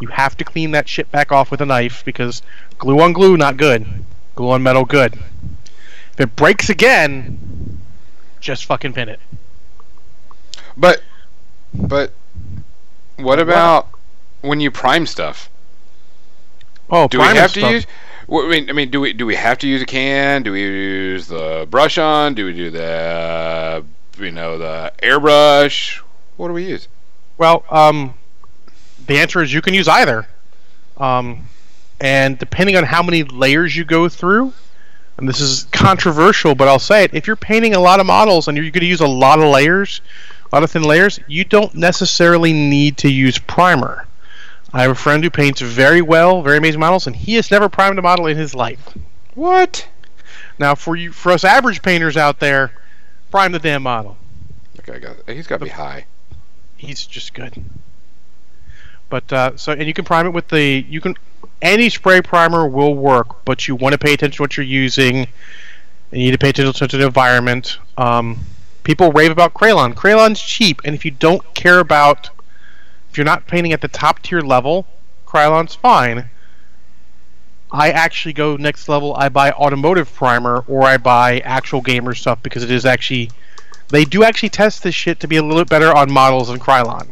you have to clean that shit back off with a knife because glue on glue, not good. Glue on metal, good. If it breaks again, just fucking pin it. But but what about when you prime stuff? Oh, Do we have to use? I mean, I mean, do we do we have to use a can? Do we use the brush on? Do we do the you know the airbrush? What do we use? Well, um, the answer is you can use either. Um, and depending on how many layers you go through, and this is controversial, but I'll say it: if you're painting a lot of models and you're going to use a lot of layers, a lot of thin layers, you don't necessarily need to use primer. I have a friend who paints very well, very amazing models, and he has never primed a model in his life. What? Now, for you, for us average painters out there, prime the damn model. Okay, I got. He's got to be high. he's just good. But uh, so, and you can prime it with the you can any spray primer will work, but you want to pay attention to what you're using. And you need to pay attention to the environment. Um, people rave about Krylon. Krylon's cheap, and if you don't care about, if you're not painting at the top tier level, Krylon's fine. I actually go next level. I buy automotive primer or I buy actual gamer stuff because it is actually they do actually test this shit to be a little bit better on models than Krylon.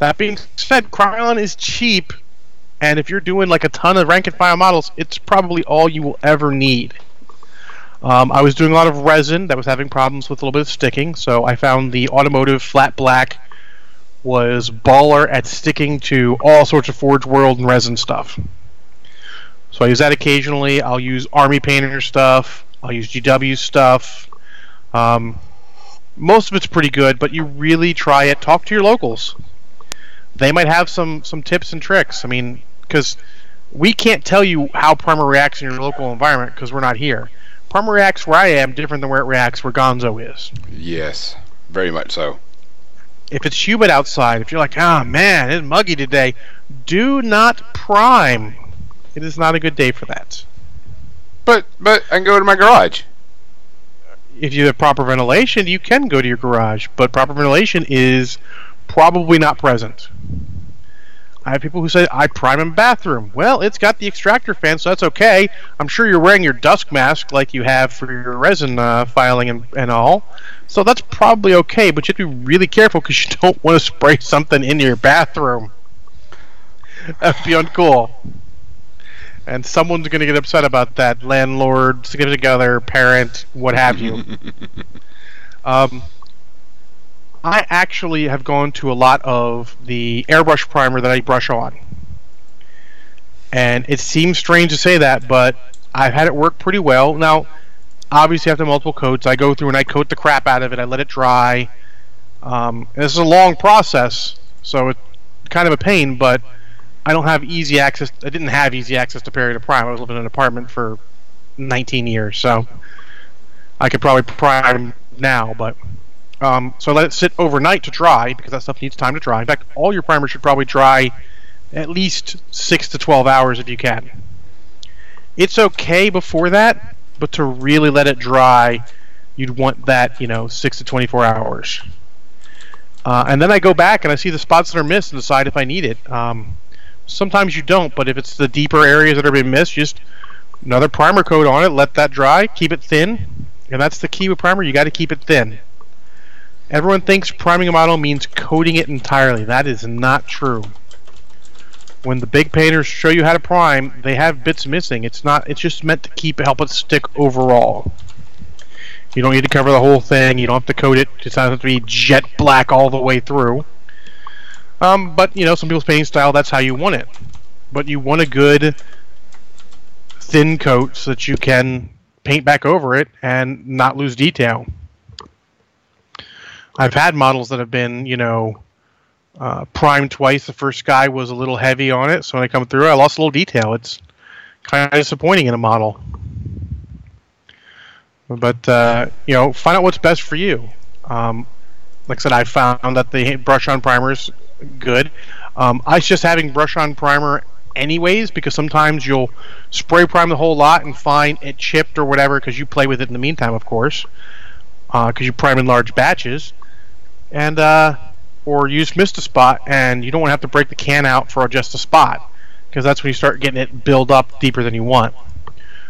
That being said, Krylon is cheap, and if you're doing like a ton of rank and file models, it's probably all you will ever need. Um, I was doing a lot of resin that was having problems with a little bit of sticking, so I found the automotive flat black was baller at sticking to all sorts of Forge World and resin stuff. So I use that occasionally. I'll use Army Painter stuff. I'll use GW stuff. Um, most of it's pretty good, but you really try it. Talk to your locals. They might have some some tips and tricks. I mean, because we can't tell you how primer reacts in your local environment because we're not here. Primer reacts where I am different than where it reacts where Gonzo is. Yes, very much so. If it's humid outside, if you're like, ah man, it's muggy today, do not prime. It is not a good day for that. But but I can go to my garage. if you have proper ventilation, you can go to your garage, but proper ventilation is probably not present. I have people who say I prime in bathroom. Well, it's got the extractor fan, so that's okay. I'm sure you're wearing your dusk mask like you have for your resin uh, filing and, and all, so that's probably okay. But you have to be really careful because you don't want to spray something in your bathroom. That'd be uncool. And someone's going to get upset about that. Landlord, significant other, parent, what have you. Um, I actually have gone to a lot of the airbrush primer that I brush on. And it seems strange to say that, but I've had it work pretty well. Now, obviously, after multiple coats, I go through and I coat the crap out of it. I let it dry. Um, this is a long process, so it's kind of a pain, but I don't have easy access. I didn't have easy access to Perry to Prime. I was living in an apartment for 19 years, so I could probably prime now, but um, so let it sit overnight to dry because that stuff needs time to dry. In fact, all your primers should probably dry at least six to twelve hours if you can. It's okay before that, but to really let it dry, you'd want that you know six to twenty four hours. Uh, and then I go back and I see the spots that are missed and decide if I need it. Um, sometimes you don't, but if it's the deeper areas that are being missed, just another primer coat on it, let that dry, keep it thin, and that's the key with primer. You got to keep it thin. Everyone thinks priming a model means coating it entirely. That is not true. When the big painters show you how to prime, they have bits missing. It's not. It's just meant to keep help it stick overall. You don't need to cover the whole thing. You don't have to coat it. It doesn't have to be jet black all the way through. Um, but you know, some people's painting style, that's how you want it. But you want a good thin coat so that you can paint back over it and not lose detail. I've had models that have been, you know, uh, primed twice. The first guy was a little heavy on it, so when I come through, I lost a little detail. It's kind of disappointing in a model. But uh, you know, find out what's best for you. Um, like I said, I found that the brush on primer is good. Um, I just having brush on primer anyways because sometimes you'll spray prime the whole lot and find it chipped or whatever because you play with it in the meantime, of course, because uh, you prime in large batches, and uh, or you just missed a spot and you don't want to have to break the can out for just a spot because that's when you start getting it build up deeper than you want.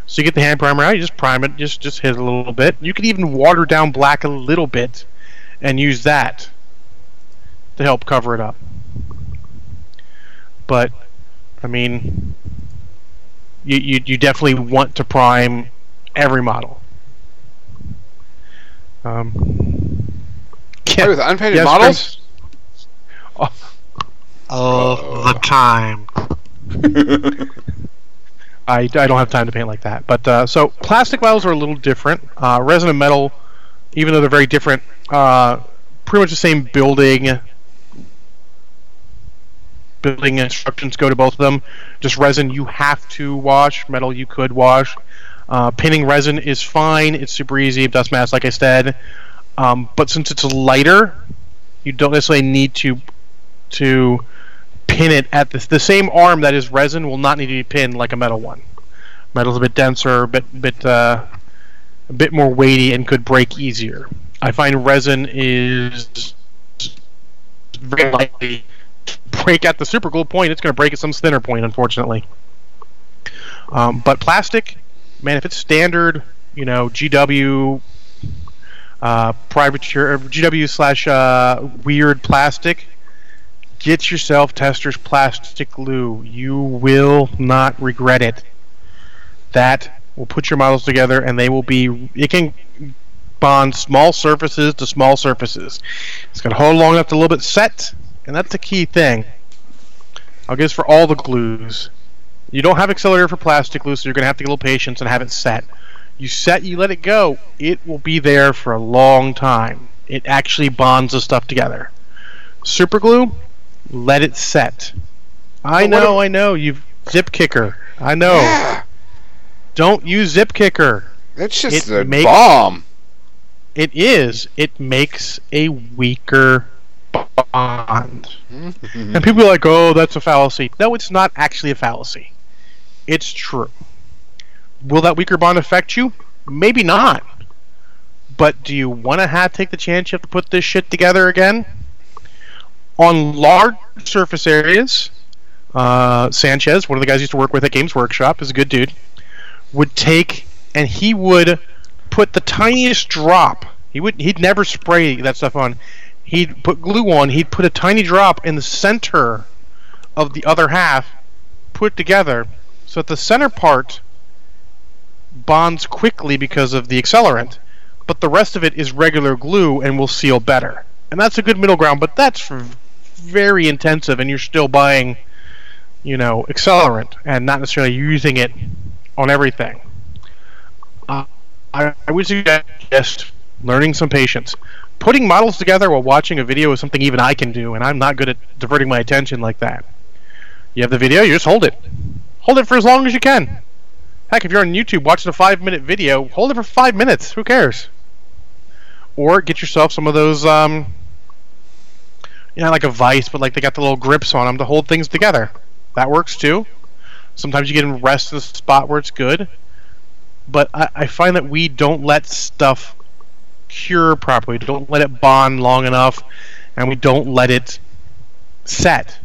So you get the hand primer out, you just prime it, just just hit it a little bit. You can even water down black a little bit and use that to help cover it up. But I mean, you you, you definitely want to prime every model. Um, yeah, with unpainted yes, models. Oh, all the time. I, I don't have time to paint like that. But uh, so plastic models are a little different. Uh, resin and metal, even though they're very different, uh, pretty much the same building building instructions go to both of them. Just resin you have to wash. Metal you could wash. Uh, painting resin is fine. It's super easy. Dust mask, like I said. Um, but since it's lighter, you don't necessarily need to to pin it at the, the same arm that is resin will not need to be pinned like a metal one. Metal's a bit denser, a bit bit uh, a bit more weighty, and could break easier. I find resin is very likely to break at the super glue point. It's going to break at some thinner point, unfortunately. Um, but plastic, man, if it's standard, you know, GW, uh, private GW slash uh, weird plastic, Get yourself Testors plastic glue. You will not regret it. That will put your models together and they will be it can bond small surfaces to small surfaces. It's going to hold long enough to a little bit set, and that's the key thing. I'll guess for all the glues. You don't have accelerator for plastic glue, so you're going to have to get a little patience and have it set. You set, you let it go. It will be there for a long time. It actually bonds the stuff together. Super glue, let it set. I but know, I know. You zip kicker. I know. Yeah. Don't use zip kicker. It's just it a makes, bomb. It is. It makes a weaker bond. Mm-hmm. and people are like, "Oh, that's a fallacy." No, it's not actually a fallacy. It's true. Will that weaker bond affect you? Maybe not. But do you want to have take the chance you have to put this shit together again? on large surface areas, uh, Sanchez, one of the guys I used to work with at Games Workshop, is a good dude, would take and he would put the tiniest drop. He would he'd never spray that stuff on. He'd put glue on. He'd put a tiny drop in the center of the other half, put together, so that the center part bonds quickly because of the accelerant, but the rest of it is regular glue and will seal better. And that's a good middle ground, but that's very intensive and you're still buying, you know, accelerant and not necessarily using it on everything. Uh, I, I would suggest learning some patience. Putting models together while watching a video is something even I can do, and I'm not good at diverting my attention like that. You have the video, you just hold it. Hold it for as long as you can. Heck, if you're on YouTube watching a five minute video, hold it for five minutes. Who cares? Or get yourself some of those um, you know, like a vice, but like they got the little grips on them to hold things together. That works too. Sometimes you get in rest in the spot where it's good. But I, I find that we don't let stuff cure properly. Don't let it bond long enough, and we don't let it set.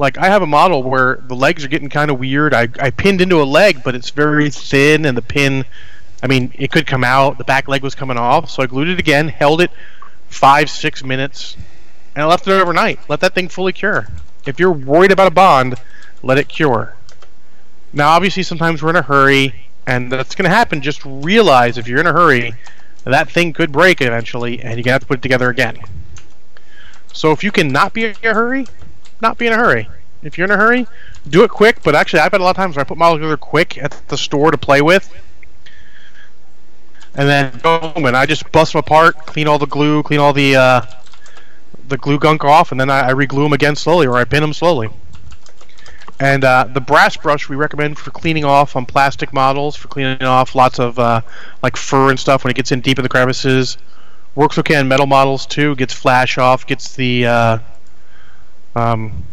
Like I have a model where the legs are getting kind of weird. I, I pinned into a leg, but it's very thin, and the pin, I mean, it could come out. The back leg was coming off, so I glued it again, held it five, six minutes, and I left it overnight. Let that thing fully cure. If you're worried about a bond, let it cure. Now, obviously, sometimes we're in a hurry, and that's going to happen. Just realize if you're in a hurry, that thing could break eventually, and you're gonna have to put it together again. So if you cannot be in a hurry, not be in a hurry. If you're in a hurry, do it quick. But actually, I've had a lot of times where I put models together quick at the store to play with, and then boom, and I just bust them apart, clean all the glue, clean all the uh, the glue gunk off, and then I, I reglue them again slowly, or I pin them slowly. And uh, the brass brush we recommend for cleaning off on plastic models, for cleaning off lots of uh, like fur and stuff when it gets in deep in the crevices. Works okay on metal models too. Gets flash off. Gets the uh, um,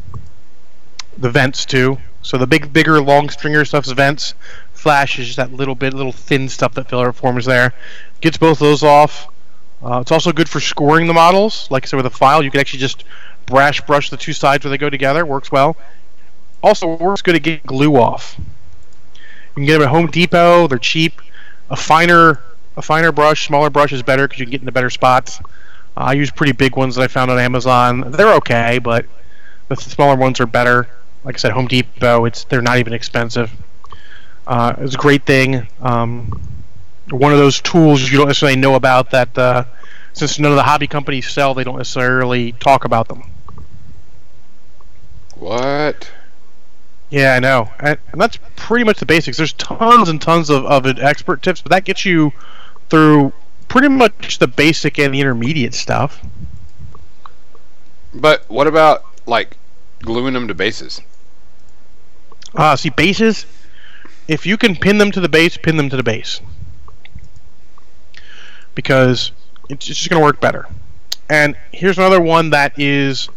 the vents too. So the big, bigger, long stringer stuff's vents. Flash is just that little bit, little thin stuff that filler forms there. Gets both those off. Uh, it's also good for scoring the models. Like I said, with a file, you can actually just brash brush the two sides where they go together. Works well. Also works good at getting glue off. You can get them at Home Depot. They're cheap. A finer, a finer brush, smaller brush is better because you can get into better spots. Uh, I use pretty big ones that I found on Amazon. They're okay, but the smaller ones are better. Like I said, Home Depot. It's they're not even expensive. Uh, it's a great thing. Um, one of those tools you don't necessarily know about that uh, since none of the hobby companies sell, they don't necessarily talk about them. What? Yeah, I know, and, and that's pretty much the basics. There's tons and tons of, of expert tips, but that gets you through pretty much the basic and the intermediate stuff. But what about like gluing them to bases? Uh, see, bases, if you can pin them to the base, pin them to the base. Because it's just going to work better. And here's another one that is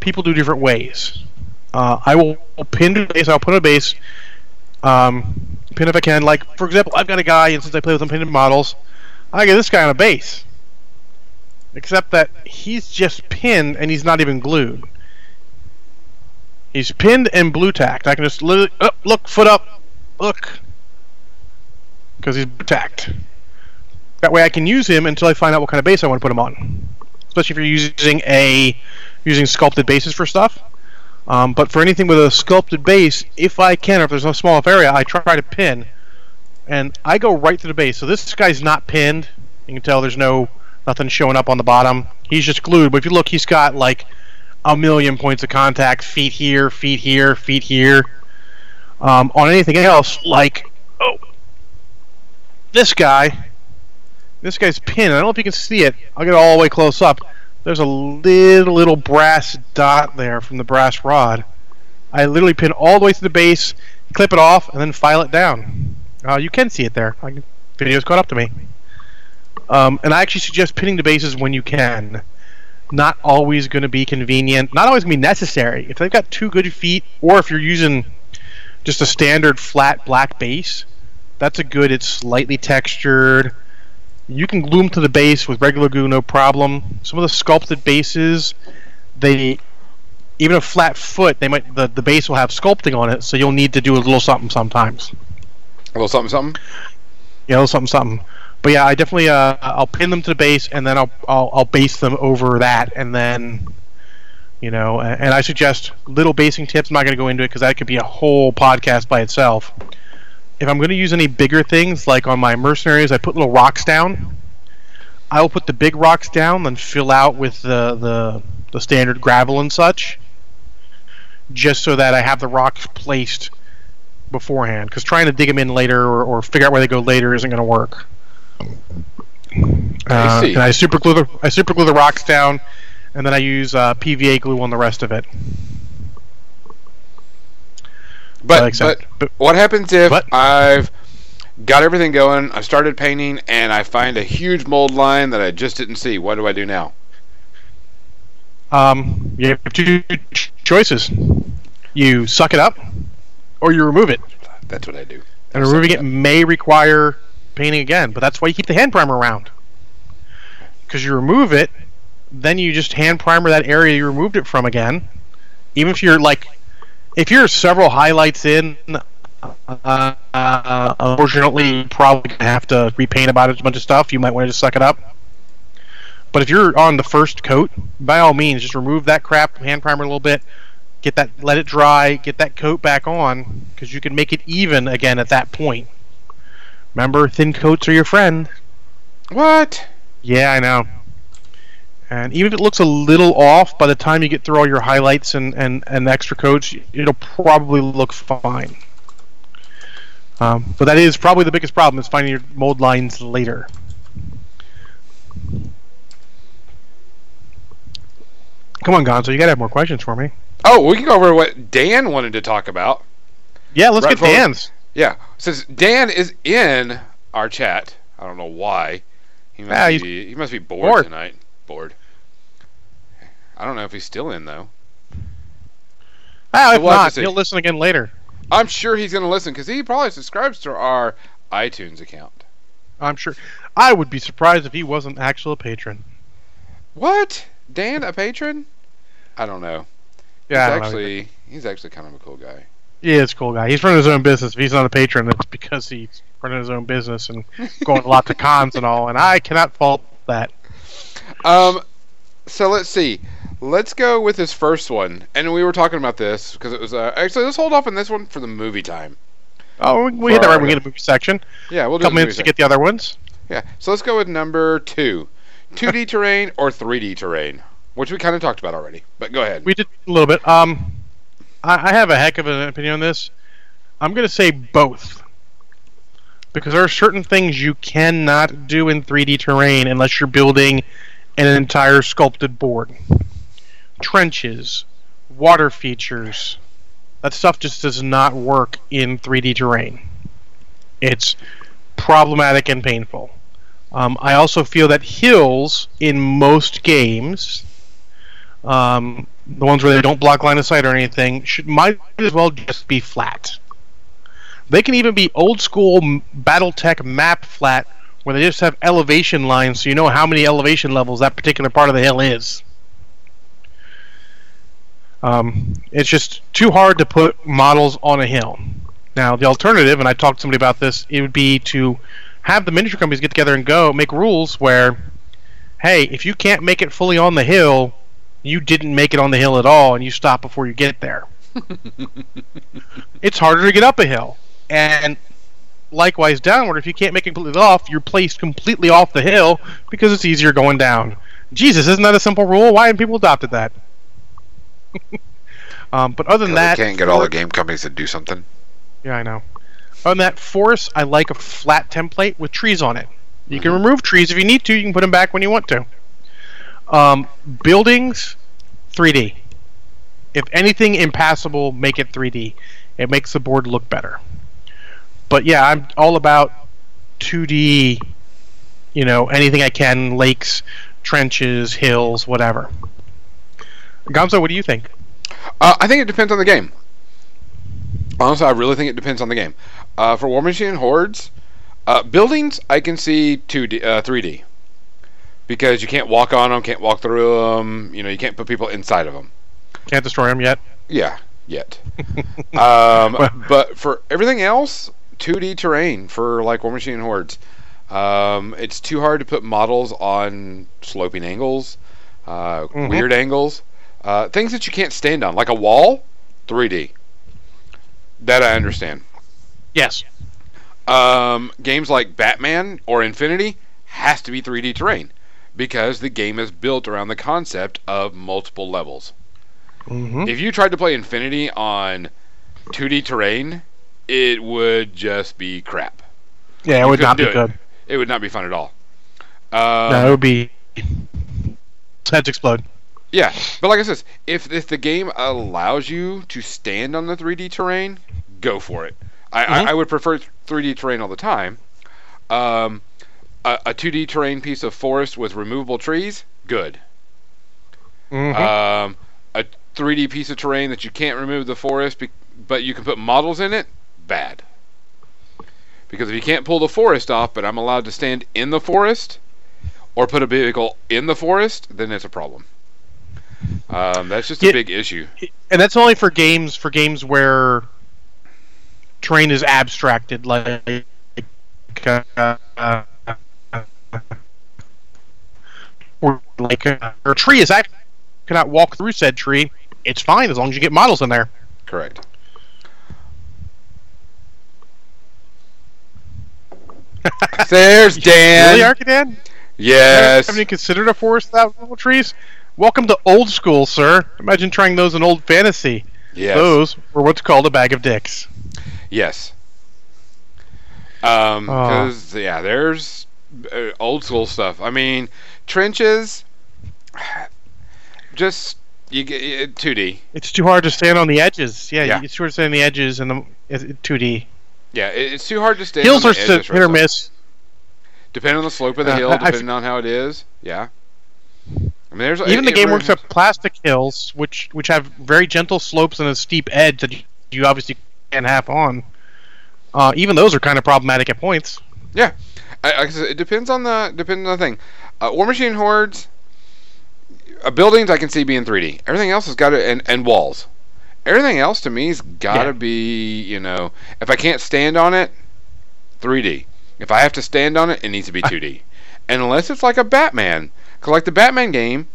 people do different ways. Uh, I will pin to base. I'll put a base. Um, pin if I can. Like for example, I've got a guy, and since I play with unpinned models, I get this guy on a base. Except that he's just pinned and he's not even glued. He's pinned and blue tacked. I can just literally oh, look foot up, look, because he's tacked. That way I can use him until I find out what kind of base I want to put him on. Especially if you're using a using sculpted bases for stuff. Um, but for anything with a sculpted base, if I can, or if there's a small enough area, I try to pin, and I go right to the base. So this guy's not pinned. You can tell there's no nothing showing up on the bottom. He's just glued. But if you look, he's got like a million points of contact, feet here, feet here, feet here. Um, on anything else, like oh, this guy, this guy's pin, I don't know if you can see it. I'll get all the way close up there's a little little brass dot there from the brass rod. I literally pin all the way to the base, clip it off, and then file it down. Uh, you can see it there. I, video's caught up to me. Um, and I actually suggest pinning the bases when you can. Not always going to be convenient. Not always going to be necessary. If they've got two good feet, or if you're using just a standard flat black base, that's a good. It's slightly textured you can glue them to the base with regular glue, no problem. Some of the sculpted bases, they even a flat foot, they might the, the base will have sculpting on it, so you'll need to do a little something sometimes. A little something, something. Yeah, a little something, something. But yeah, I definitely uh, I'll pin them to the base, and then I'll, I'll I'll base them over that, and then you know, and I suggest little basing tips. I'm not going to go into it because that could be a whole podcast by itself if I'm going to use any bigger things, like on my mercenaries, I put little rocks down. I will put the big rocks down, then fill out with the, the, the standard gravel and such, just so that I have the rocks placed beforehand. Because trying to dig them in later or, or figure out where they go later isn't going to work. I uh, see. and I super glue the I super glue the rocks down, and then I use uh, PVA glue on the rest of it. But, like but. But- what happens if But- I've got everything going, I started painting, and I find a huge mold line that I just didn't see? What do I do now? Um, you have two choices. You suck it up, or you remove it. That's what I do. And I removing suck it may require painting again, but that's why you keep the hand primer around. Because you remove it, then you just hand primer that area you removed it from again. Even if you're like, if you're several highlights in, uh, uh, unfortunately, you probably gonna have to repaint about a bunch of stuff. You might want to just suck it up. But if you're on the first coat, by all means, just remove that crap, hand primer a little bit, get that, let it dry, get that coat back on, because you can make it even again at that point. Remember, thin coats are your friend. What? Yeah, I know. And even if it looks a little off, by the time you get through all your highlights and, and, and extra coats, it'll probably look fine. Um, but that is probably the biggest problem is finding your mold lines later. Come on, Gonzo, you gotta have more questions for me. Oh, we can go over what Dan wanted to talk about. Yeah, let's Right get. Dan's. Yeah, since Dan is in our chat, I don't know why. He must Ah, be he must be bored, bored. tonight. Bored. I don't know if he's still in though. Ah, if We'll not, he'll listen again later. I'm sure he's going to listen because he probably subscribes to our iTunes account. I'm sure. I would be surprised if he wasn't actually a patron. What? Dan, a patron? I don't know. Yeah, he's don't know. actually he's actually kind of a cool guy. He is a cool guy. He's running his own business. If he's not a patron, it's because he's running his own business and going a lot to cons and all. And I cannot fault that. Um, so let's see. Let's go with his first one, and we were talking about this because it was uh, actually let's hold off on this one for the movie time. Oh, we, we hit that right. when We get a movie section. Yeah, we'll do A couple minutes to get the other ones. Yeah, so let's go with number two, 2D terrain or 3D terrain, which we kind of talked about already. But go ahead. We did a little bit. Um, I, I have a heck of an opinion on this. I'm going to say both. Because there are certain things you cannot do in 3D terrain unless you're building an entire sculpted board. Trenches, water features, that stuff just does not work in 3D terrain. It's problematic and painful. Um, I also feel that hills in most games um, the ones where they don't block line of sight or anything, should might as well just be flat. They can even be old school BattleTech map flat, where they just have elevation lines, so you know how many elevation levels that particular part of the hill is. Um, it's just too hard to put models on a hill. Now, the alternative, and I talked to somebody about this, it would be to have the miniature companies get together and go make rules where, hey, if you can't make it fully on the hill, you didn't make it on the hill at all and you stop before you get there. it's harder to get up a hill. And likewise downward, if you can't make it completely off, you're placed completely off the hill because it's easier going down. Jesus, isn't that a simple rule? Why haven't people adopted that? um, but other than that, can't get all the game companies to do something. yeah, I know. On that, forest, I like a flat template with trees on it. You can Mhm. remove trees if you need to. You can put them back when you want to. Um, buildings, 3D. If anything impassable, make it 3D. It makes the board look better. But yeah, I'm all about 2D. You know, anything I can, lakes, trenches, hills, whatever. Gonzo, what do you think? Uh, I think it depends on the game. Honestly, I really think it depends on the game. Uh, for War Machine Hordes, uh, buildings I can see 2D, uh, 3D because you can't walk on them, can't walk through them. You know, you can't put people inside of them. Can't destroy them yet. Yeah, yet. um, Well- but for everything else, 2D terrain for like War Machine Hordes. Um, it's too hard to put models on sloping angles, uh, Mhm. weird angles, uh, things that you can't stand on, like a wall, 3D. That I understand. Yes. Um, games like Batman or Infinity has to be 3D terrain because the game is built around the concept of multiple levels. Mm-hmm. If you tried to play Infinity on 2D terrain, it would just be crap. Yeah, it You would not be it. good. It would not be fun at all. Um, no, it would be heads explode. Yeah, but like I said, if if the game allows you to stand on the 3D terrain, go for it. I, Mhm. I, I would prefer 3D terrain all the time. Um, a, a 2D terrain piece of forest with removable trees, good. Mhm. Um, a 3D piece of terrain that you can't remove the forest, be- but you can put models in it, bad. Because if you can't pull the forest off, but I'm allowed to stand in the forest or put a vehicle in the forest, then it's a problem. Um, that's just a Yeah. big issue. and that's only for games for games where terrain is abstracted, like uh, or like uh, a tree is act cannot walk through said tree. It's fine as long as you get models in there. Correct. There's Dan. really, Arcadan? yes. Haven't you considered a forest without little trees? Welcome to old school, sir. Imagine trying those in old fantasy. Yes. Those were what's called a bag of dicks. Yes. Um, because yeah, there's uh, old school stuff. I mean, trenches. Just you get two D. It's too hard to stand on the edges. Yeah, Yeah. it's hard to stand on the edges and the 2D. Yeah, it's too hard to stand. Hills on are the still edges hit or miss. Depending on the slope of the Uh, hill, I- I've- depending on how it is. Yeah. I mean, there's Even the Games Workshop plastic hills, which which have very gentle slopes and a steep edge that you, obviously can't have on. Uh, even those are kind of problematic at points. I, I it depends on the depends on the thing. Uh, War Machine hordes, uh, buildings I can see being 3D. Everything else has got to and, and walls. Everything else to me's got to Yeah. be you know if I can't stand on it, 3D. If I have to stand on it, it needs to be 2D. And unless it's like a Batman, because like the Batman game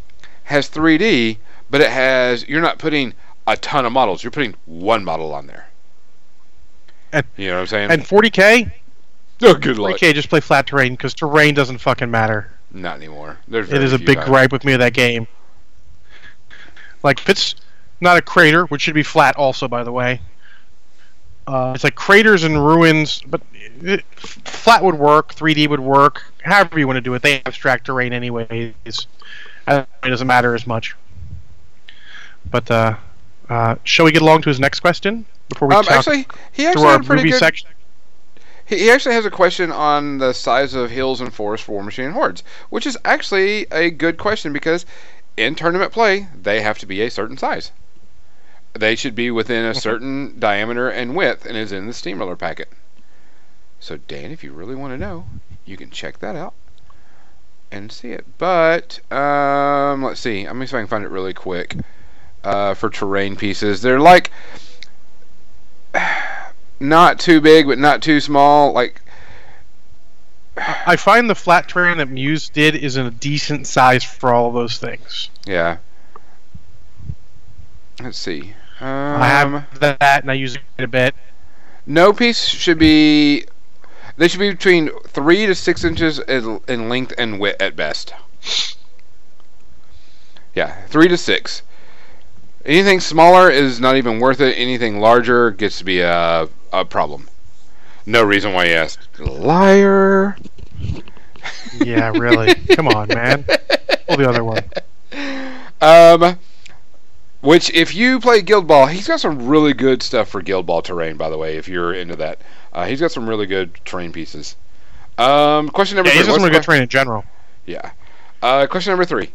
has 3D, but it has you're not putting a ton of models. You're putting one model on there. And- you know what I'm saying? And 40k, oh, good luck. 40k just play flat terrain because terrain doesn't fucking matter. Not anymore. There's It very is a big times. gripe with me of that game. Like if it's not a crater, which should be flat also, by the way. Uh, it's like craters and ruins, but it, flat would work, 3D would work, however you want to do it. They abstract terrain anyways. It doesn't matter as much. But uh, uh, shall we get along to his next question before we Um, talk actually, he through actually our had a pretty movie good. section? He, actually has a question on the size of hills and forests for War Machine hordes, which is actually a good question because in tournament play they have to be a certain size. They should be within a certain diameter and width, and is in the steamroller packet. So Dan, if you really want to know, you can check that out and see it. But um, let's see. Let me see if I can find it really quick. Uh, for terrain pieces, they're like not too big, but not too small. Like I find the flat terrain that Muse did is in a decent size for all those things. yeah. Let's see. Um, I have that, and I use it a bit. no piece should be. They should be between three to six inches in in length and width at best. Yeah, three to six. Anything smaller is not even worth it. Anything larger gets to be a a problem. No reason why you asked. Liar. Yeah, really. Come on, man. Pull the other one. Um, which if you play Guild Ball, he's got some really good stuff for Guild Ball terrain. By the way, if you're into that, uh, he's got some really good terrain pieces. Um, question number Yeah, three. he's What's a the good terrain in general. Yeah. Uh, question number three.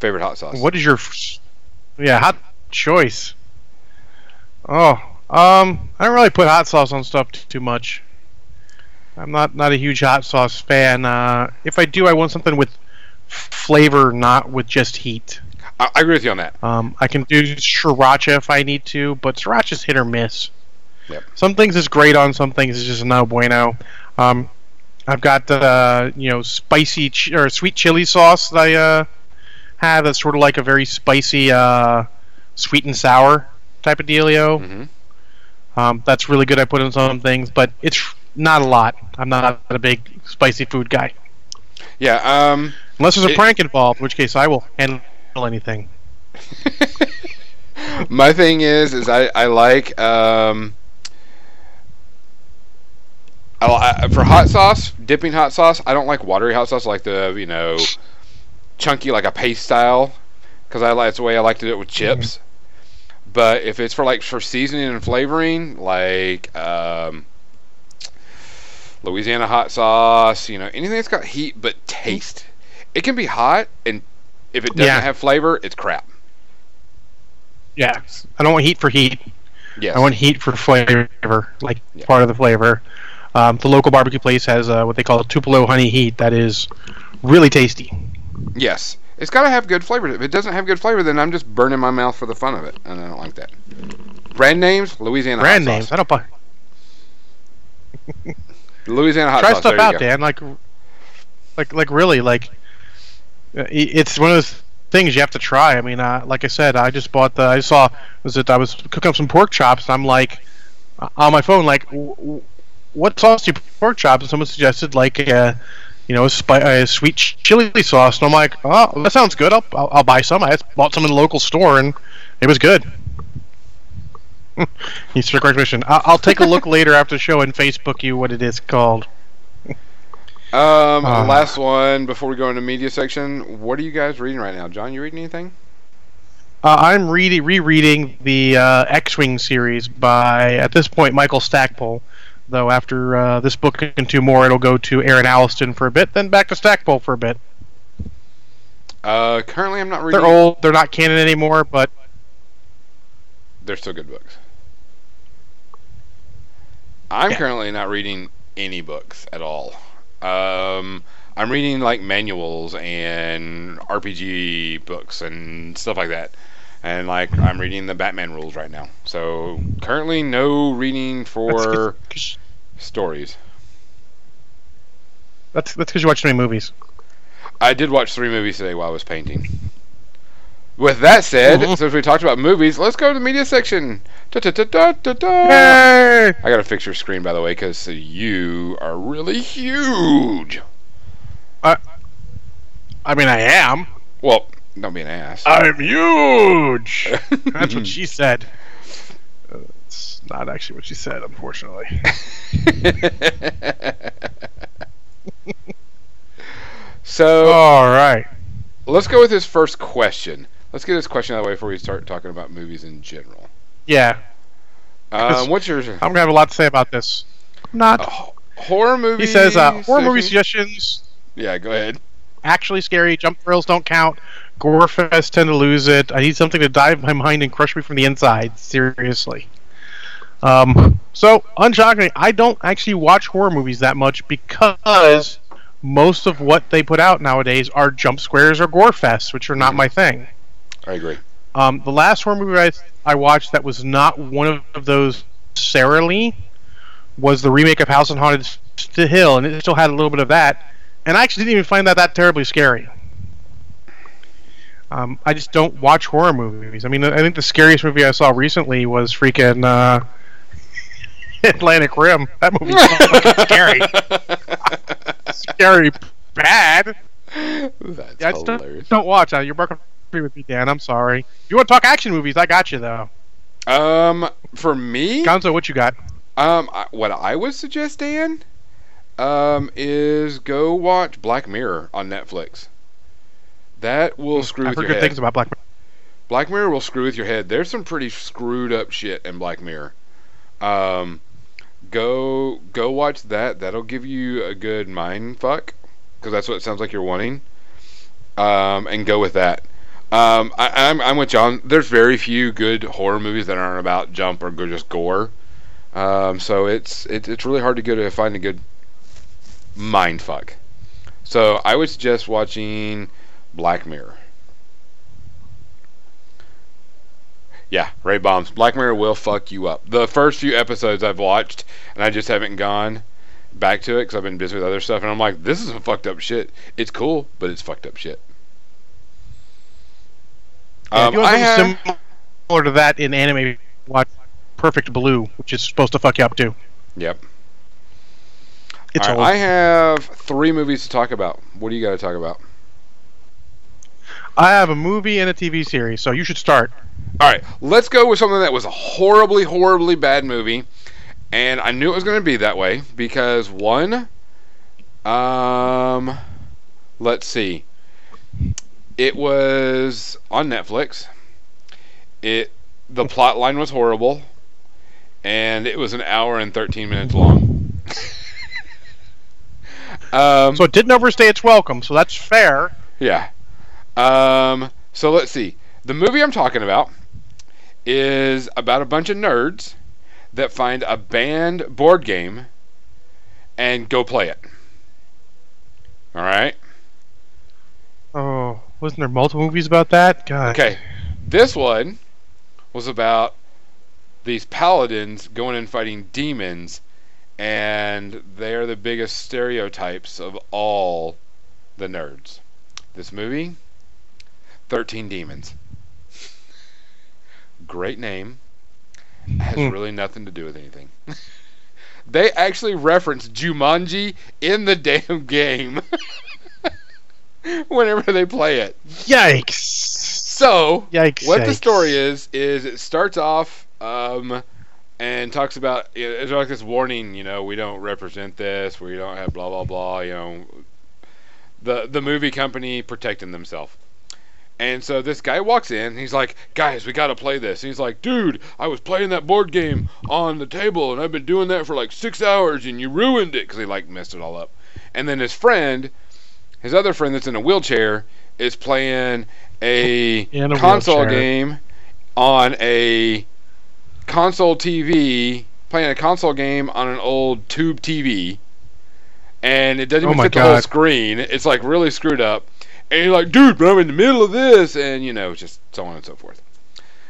Favorite hot sauce. What is your? f- Yeah, hot choice. Oh, um, I don't really put hot sauce on stuff too much. I'm not not a huge hot sauce fan. Uh, if I do, I want something with flavor, not with just heat. I, I agree with you on that. Um, I can do sriracha if I need to, but sriracha's hit or miss. Yep. Some things is great on, some things is just no bueno. Um, I've got uh, you know spicy ch- or sweet chili sauce that I uh, have. That's sort of like a very spicy uh, sweet and sour type of dealio. hmm Um, that's really good. I put in some things, but it's not a lot. I'm not a big spicy food guy, Yeah. Um. unless there's a It- prank involved, in which case I will handle anything. My thing is, is I I like um. I, for hot sauce, dipping hot sauce, I don't like watery hot sauce. I like the you know, chunky like a paste style, because I like it's the way I like to do it with chips. But if it's for like for seasoning and flavoring, like um, Louisiana hot sauce, you know, anything that's got heat but taste, it can be hot, and if it doesn't Yeah. have flavor, it's crap. Yeah, I don't want heat for heat. Yes. I want heat for flavor, like Yeah. part of the flavor. Um, the local barbecue place has uh, what they call Tupelo honey heat. That is really tasty. Yes. It's got to have good flavor. If it doesn't have good flavor, then I'm just burning my mouth for the fun of it, and I don't like that. Brand names: Louisiana Brand names. sauce. I don't buy. Louisiana hot Try sauce. stuff there you out, go. Dan. Like, like, like really, like. uh, It's one of those things you have to try. I mean, uh, like I said, I just bought the. I saw was it? I was cooking up some pork chops. And I'm like, uh, on my phone, like, w- w- what sauce do you put pork chops? And someone suggested like, uh, you know, a, spi- a sweet chili sauce. And I'm like, oh, that sounds good. I'll, I'll, I'll buy some. I bought some in the local store, and it was good. You strict recognition. I- I'll take a look later after the show and Facebook you what it is called. Um, Uh. last one before we go into media section. What are you guys reading right now, John? You reading anything? Uh, I'm reading rereading the uh, X-wing series by at this point Michael Stackpole. Though after uh, this book and two more, it'll go to Aaron Allston for a bit, then back to Stackpole for a bit. Uh, currently I'm not reading. They're old, they're not canon anymore, but They're still good books. I'm Yeah. currently not reading any books at all. Um, I'm reading like manuals and RPG books and stuff like that. And like I'm reading the Batman rules right now. So currently no reading for 'cause- stories. that's that's because you watch three movies. I did watch three movies today while I was painting. With that said, Mhm. since we talked about movies, let's go to the media section. Da-da-da-da-da-da. Yay! I gotta fix your screen, by the way, because you are really huge. I mean, I am. Well, don't be an ass. I'm huge. That's what she said. It's not actually what she said, unfortunately. so All right. let's go with his first question. Let's get this question out of the way before we start talking about movies in general. Yeah, Um, what's your I'm gonna have a lot to say about this. Not. uh, horror movie? He says uh, horror movie suggestions Yeah, go ahead. actually scary. Jump thrills don't count. Gore fest tend to lose it. I need something to dive my mind and crush me from the inside. Seriously. Um, so, unshockingly, I don't actually watch horror movies that much because most of what they put out nowadays are jump squares or gore fests, which are not my thing. I agree. Um, the last horror movie I, I watched that was not one of those necessarily was the remake of House on Haunted Hill, and it still had a little bit of that. And I actually didn't even find that that terribly scary. Um, I just don't watch horror movies. I mean, I think the scariest movie I saw recently was freaking uh, Atlantic Rim. That movie's fucking scary. Scary bad. That's Yeah, hilarious. don't watch. Uh, you're to with me, Dan. I'm sorry. If you want to talk action movies, I got you though. Um, for me, Gonzo, what you got? um, I, what I would suggest, Dan, um, is go watch Black Mirror on Netflix. That will screw I've with heard your good head. things about Black Mirror. Black Mirror will screw with your head. There's some pretty screwed up shit in Black Mirror. Um, go go watch that. That'll give you a good mind fuck because that's what it sounds like you're wanting. Um, and go with that. Um, I, I'm I'm with John. There's very few good horror movies that aren't about jump or just gore. Um, so it's it's it's really hard to go to find a good mind fuck. So I would suggest watching Black Mirror. Yeah, Ray Bombs. Black Mirror will fuck you up. The first few episodes I've watched, and I just haven't gone back to it because I've been busy with other stuff, and I'm like, this is some fucked up shit. It's cool, but it's fucked up shit. Yeah, if Um, you want I something have, similar to that in anime, watch Perfect Blue, which is supposed to fuck you up too. yep. It's right. I have three movies to talk about. What do you got to talk about? I have a movie and a TV series, so you should start. All right, let's go with something that was a horribly, horribly bad movie, and I knew it was going to be that way because one, um, let's see, it was on Netflix. It the plot line was horrible, and it was an hour and thirteen minutes long. um, So it didn't overstay its welcome, so that's fair. yeah. Um, so let's see. The movie I'm talking about is about a bunch of nerds that find a banned board game and go play it. All right. Oh, wasn't there multiple movies about that? God. Okay. This one was about these paladins going and fighting demons, and they're the biggest stereotypes of all the nerds. This movie, 13 Demons. Great name. Has Hmm. really nothing to do with anything. they actually reference Jumanji in the damn game. Whenever they play it. Yikes. So, Yikes. what the story is is it starts off um, and talks about it's like this warning you know we don't represent this we don't have blah blah blah you know the the movie company protecting themselves and so this guy walks in he's like guys we got to play this and he's like dude i was playing that board game on the table and i've been doing that for like six hours and you ruined it because he like messed it all up and then his friend his other friend that's in a wheelchair is playing a a console wheelchair. game on a console TV, playing a console game on an old tube TV, and it doesn't Oh even my fit the whole screen. It's like really screwed up. And you're like, dude, but I'm in the middle of this, and you know, just so on and so forth.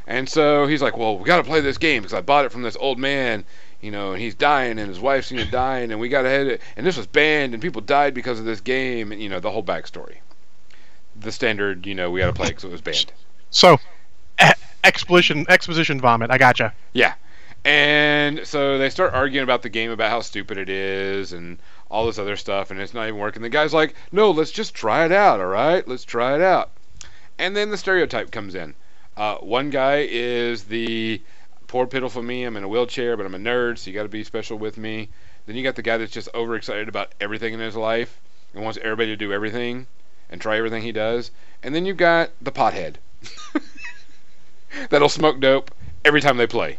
And so he's like, well, we got to play this game because I bought it from this old man, you know, and he's dying, and his wife's you know dying, and we got to hit it, and this was banned, and people died because of this game, and you know, the whole backstory. The standard, you know, we got to play because it was banned. So, exposition, exposition vomit. I gotcha. Yeah. And so they start arguing about the game, about how stupid it is, and all this other stuff, and it's not even working. The guy's like, no, let's just try it out, all right? Let's try it out. And then the stereotype comes in. Uh, one guy is the poor, pitiful me. I'm in a wheelchair, but I'm a nerd, so you got to be special with me. Then you got the guy that's just overexcited about everything in his life and wants everybody to do everything and try everything he does. And then you've got the pothead that'll smoke dope every time they play.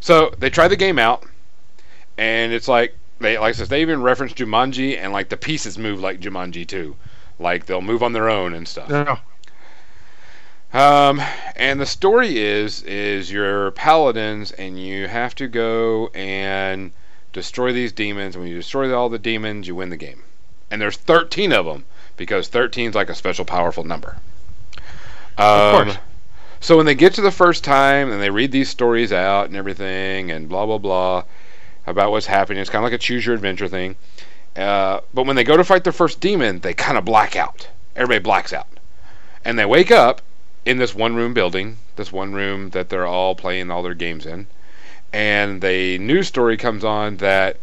So they try the game out, and it's like they like I said, they even reference Jumanji, and like the pieces move like Jumanji too, like they'll move on their own and stuff. No. Um, and the story is is you're paladins, and you have to go and destroy these demons. And when you destroy all the demons, you win the game. And there's 13 of them because 13 is like a special powerful number. Um, Of course. So when they get to the first time and they read these stories out and everything and blah blah blah about what's happening, it's kind of like a choose your adventure thing. Uh, but when they go to fight their first demon, they kind of black out. Everybody blacks out, and they wake up in this one room building, this one room that they're all playing all their games in. And the news story comes on that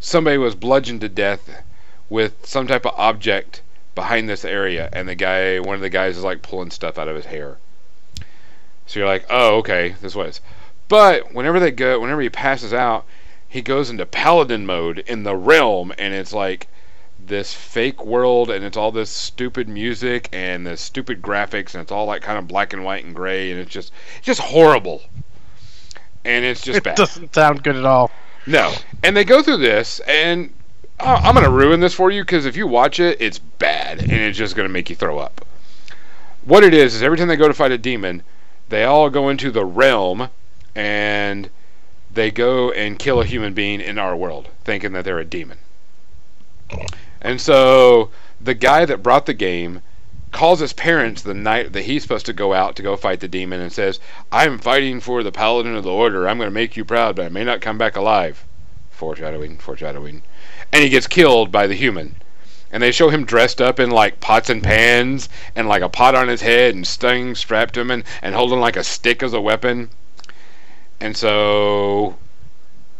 somebody was bludgeoned to death with some type of object behind this area, and the guy, one of the guys, is like pulling stuff out of his hair. So you're like, oh, okay, this was. But whenever they go, whenever he passes out, he goes into paladin mode in the realm, and it's like this fake world, and it's all this stupid music and this stupid graphics, and it's all like kind of black and white and gray, and it's just, it's just horrible. And it's just It bad. doesn't sound good at all. No. And they go through this, and I'm going to ruin this for you because if you watch it, it's bad, and it's just going to make you throw up. What it is, is every time they go to fight a demon, they all go into the realm, and they go and kill a human being in our world, thinking that they're a demon. And so the guy that brought the game calls his parents the night that he's supposed to go out to go fight the demon and says, I'm fighting for the paladin of the order. I'm going to make you proud, but I may not come back alive. Foreshadowing, foreshadowing. And he gets killed by the human. And they show him dressed up in like pots and pans and like a pot on his head and stung strapped to him and, and holding like a stick as a weapon. And so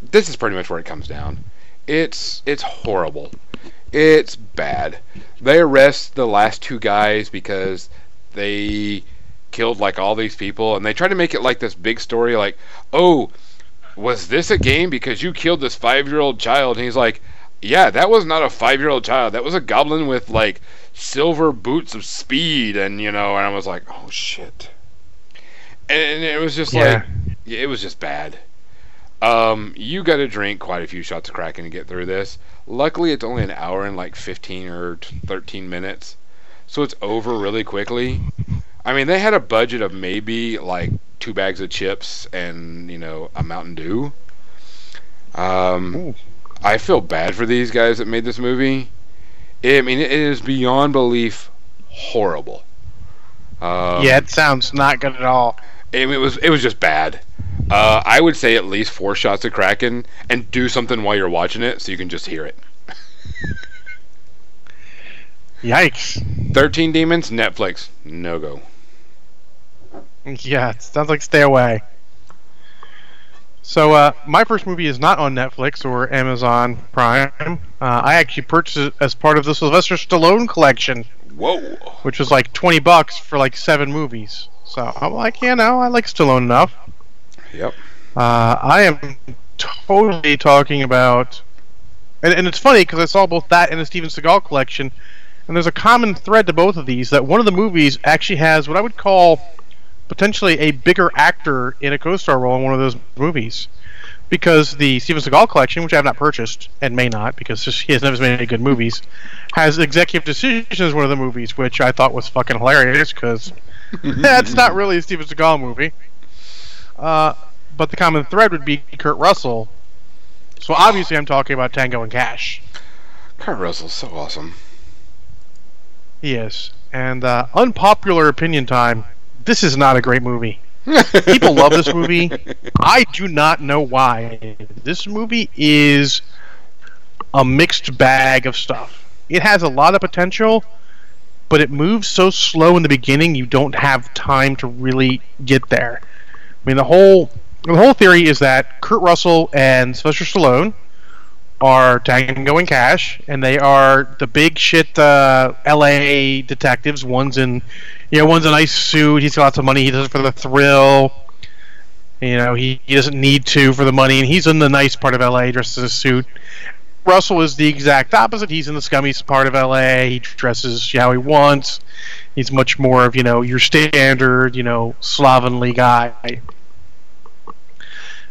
this is pretty much where it comes down. It's it's horrible. It's bad. They arrest the last two guys because they killed like all these people and they try to make it like this big story like, "Oh, was this a game because you killed this 5-year-old child?" And he's like, "Yeah, that was not a 5-year-old child. That was a goblin with like silver boots of speed and you know." And I was like, "Oh shit." And it was just like Yeah. It was just bad. Um, you got to drink quite a few shots of Kraken to get through this. Luckily, it's only an hour and like 15 or 13 minutes, so it's over really quickly. I mean, they had a budget of maybe like two bags of chips and you know a Mountain Dew. Um, Ooh. I feel bad for these guys that made this movie. I mean, it is beyond belief horrible. Um, yeah, it sounds not good at all. I mean, it was it was just bad. Uh, I would say at least four shots of Kraken and do something while you're watching it so you can just hear it. Yikes. Thirteen Demons, Netflix, no go. Yeah, sounds like stay away. So, uh, my first movie is not on Netflix or Amazon Prime. Uh, I actually purchased it as part of the Sylvester Stallone collection, Whoa. which was like 20 bucks for like seven movies. So, I'm like, you know, I like Stallone enough. Yep. Uh, I am totally talking about, and, and it's funny because I saw both that and the Steven Seagal collection, and there's a common thread to both of these that one of the movies actually has what I would call potentially a bigger actor in a co-star role in one of those movies. Because the Steven Seagal collection, which I have not purchased and may not, because just, he has never made any good movies, has Executive Decision as one of the movies, which I thought was fucking hilarious because that's not really a Steven Seagal movie. Uh, but the common thread would be Kurt Russell. So obviously, I'm talking about Tango and Cash. Kurt Russell's so awesome. He is. And uh, unpopular opinion time. This is not a great movie. People love this movie. I do not know why. This movie is a mixed bag of stuff. It has a lot of potential, but it moves so slow in the beginning you don't have time to really get there. I mean the whole the whole theory is that Kurt Russell and Sylvester Stallone are Tango and Cash, and they are the big shit uh, L.A. detectives. One's in, you know, one's a nice suit. He's got lots of money. He does it for the thrill. You know, he, he doesn't need to for the money, and he's in the nice part of L.A. dressed as a suit. Russell is the exact opposite. He's in the scummy part of L.A. He dresses how he wants. He's much more of you know your standard you know slovenly guy.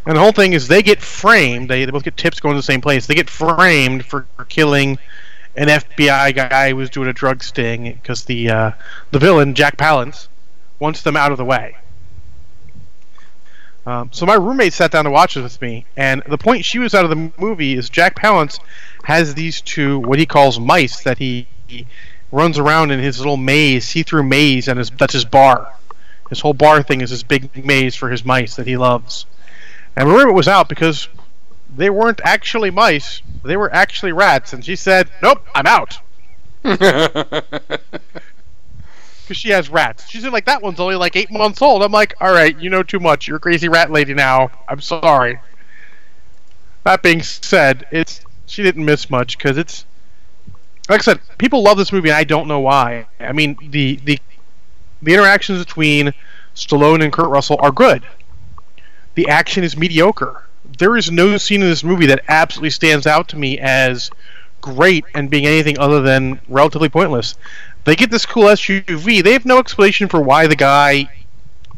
And the whole thing is they get framed. They, they both get tips going to the same place. They get framed for, for killing an FBI guy who was doing a drug sting because the uh, the villain Jack Palance wants them out of the way. Um, so my roommate sat down to watch it with me, and the point she was out of the movie is Jack Palance has these two what he calls mice that he, he runs around in his little maze, see-through maze, and his, that's his bar. His whole bar thing is this big maze for his mice that he loves. And my roommate was out because they weren't actually mice; they were actually rats. And she said, "Nope, I'm out." Because she has rats. She's "Like that one's only like eight months old." I'm like, "All right, you know too much. You're a crazy rat lady now. I'm sorry." That being said, it's she didn't miss much because it's like I said, people love this movie, and I don't know why. I mean, the the the interactions between Stallone and Kurt Russell are good the action is mediocre. There is no scene in this movie that absolutely stands out to me as great and being anything other than relatively pointless. They get this cool SUV. They have no explanation for why the guy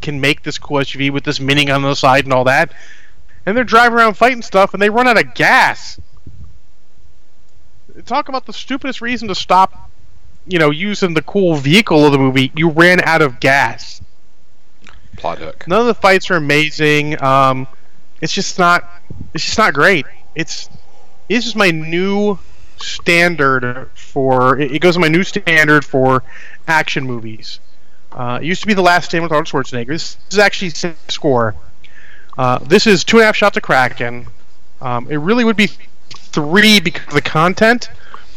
can make this cool SUV with this minning on the side and all that. And they're driving around fighting stuff and they run out of gas. Talk about the stupidest reason to stop, you know, using the cool vehicle of the movie. You ran out of gas. Plot hook. None of the fights are amazing. Um, it's just not. It's just not great. It's. This is my new standard for. It goes to my new standard for action movies. Uh, it used to be the last stand with Arnold Schwarzenegger. This, is actually same score. Uh, this is two and a half shots of Kraken. Um, it really would be three because of the content,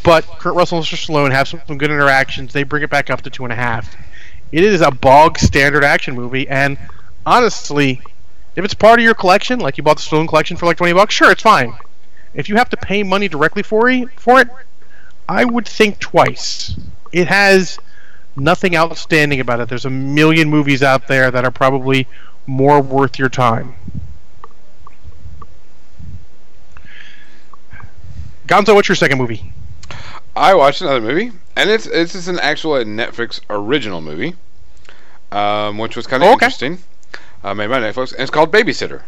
but Kurt Russell and Mr. Stallone have some, some good interactions. They bring it back up to two and a half. It is a bog standard action movie, and honestly, if it's part of your collection, like you bought the Stallone collection for like twenty bucks, sure, it's fine. If you have to pay money directly for it, for it, I would think twice. It has nothing outstanding about it. There's a million movies out there that are probably more worth your time. Gonzo, what's your second movie? I watched another movie, and it's it's just an actual Netflix original movie, um, which was kind of Oh, okay. interesting. Uh, made by Netflix, and it's called Babysitter.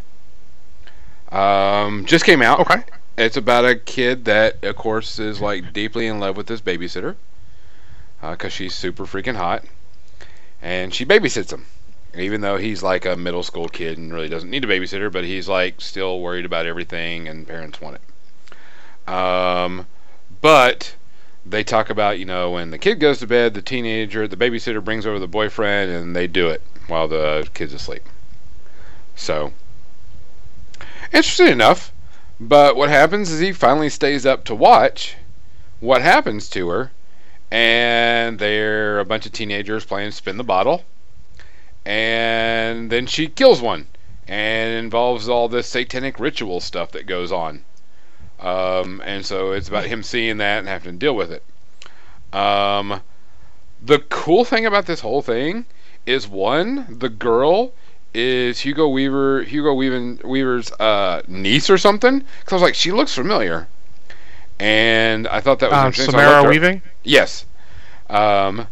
Um, just came out. Okay. It's about a kid that, of course, is like deeply in love with this babysitter because she's super freaking hot. and she babysits him. Even though he's like a middle school kid and really doesn't need a babysitter, but he's like still worried about everything, and parents want it. Um, but they talk about you know when the kid goes to bed, the teenager, the babysitter brings over the boyfriend, and they do it while the kid's asleep. So interesting enough. But what happens is he finally stays up to watch what happens to her, and they're a bunch of teenagers playing spin the bottle, and then she kills one, and involves all this satanic ritual stuff that goes on. Um, and so it's about him seeing that and having to deal with it. Um, the cool thing about this whole thing is one, the girl is Hugo Weaver, Hugo Weaver, Weaver's uh, niece or something. Because I was like, she looks familiar, and I thought that was Uh, interesting. so Samara her- Weaving. Yes. Um,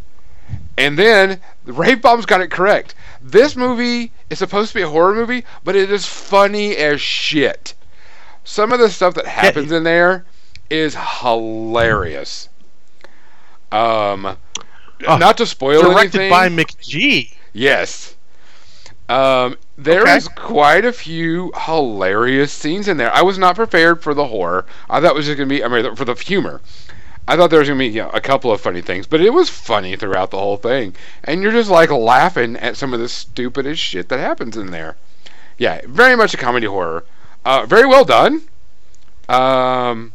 and then Ray Bomb's got it correct. This movie is supposed to be a horror movie, but it is funny as shit. Some of the stuff that happens in there is hilarious. Um, Oh, not to spoil Directed anything. by McG. Yes. Um, there Okay. is quite a few hilarious scenes in there. I was not prepared for the horror. I thought it was just going to be, I mean, for the humor. I thought there was going to be you know, a couple of funny things, but it was funny throughout the whole thing. And you're just like laughing at some of the stupidest shit that happens in there. Yeah, very much a comedy horror. Uh, very well done. Um,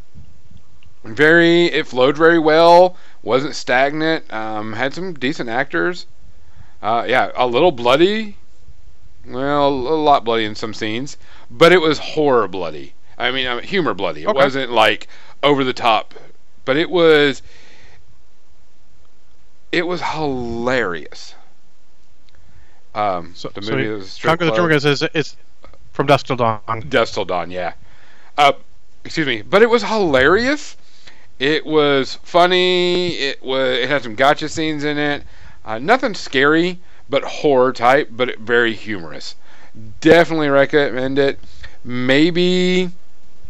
very, it flowed very well. Wasn't stagnant. Um, had some decent actors. Uh, yeah, a little bloody. Well, a lot bloody in some scenes, but it was horror bloody. I mean, humor bloody. It Okay. wasn't like over the top, but it was. It was hilarious. Um, So, the movie was strip Conquer the. Terminus is it's from Dusk Till Dawn. Dust Till Dawn, yeah. Uh, excuse me, but it was hilarious. It was funny. It was. It had some gotcha scenes in it. Uh, nothing scary, but horror type, but very humorous. Definitely recommend it. Maybe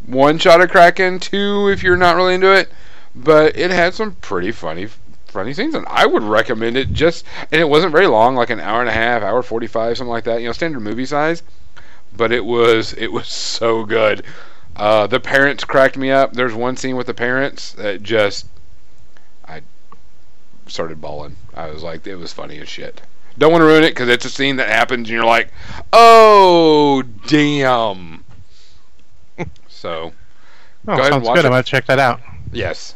one shot of Kraken, two if you're not really into it. But it had some pretty funny, funny scenes, and I would recommend it. Just and it wasn't very long, like an hour and a half, hour forty-five, something like that. You know, standard movie size but it was it was so good. Uh, the parents cracked me up. There's one scene with the parents that just I started bawling. I was like, it was funny as shit. Don't want to ruin it because it's a scene that happens and you're like, oh damn. so Oh, ahead and watch good. it. I'm gonna check that out. yes.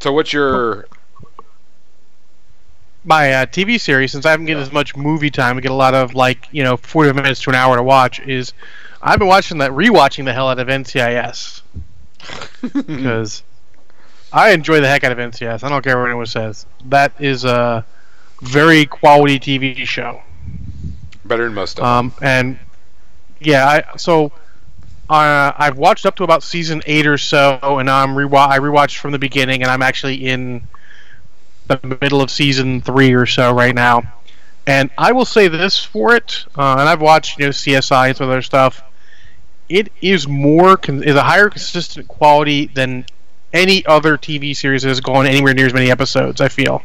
So what's your My uh, TV series, since I haven't get as much movie time, I get a lot of like you know 40 minutes to an hour to watch. Is I've been watching that, rewatching the hell out of NCIS because I enjoy the heck out of NCIS. I don't care what anyone says. That is a very quality TV show. better than most of them? Um, and yeah, I so uh, I've watched up to about season eight or so, and I'm rewa- I rewatched from the beginning, and I'm actually in the middle of season three or so right now. And I will say this for it, uh, and I've watched you know CSI and some other stuff. It is more con- is a higher consistent quality than any other TV series that has gone anywhere near as many episodes. I feel.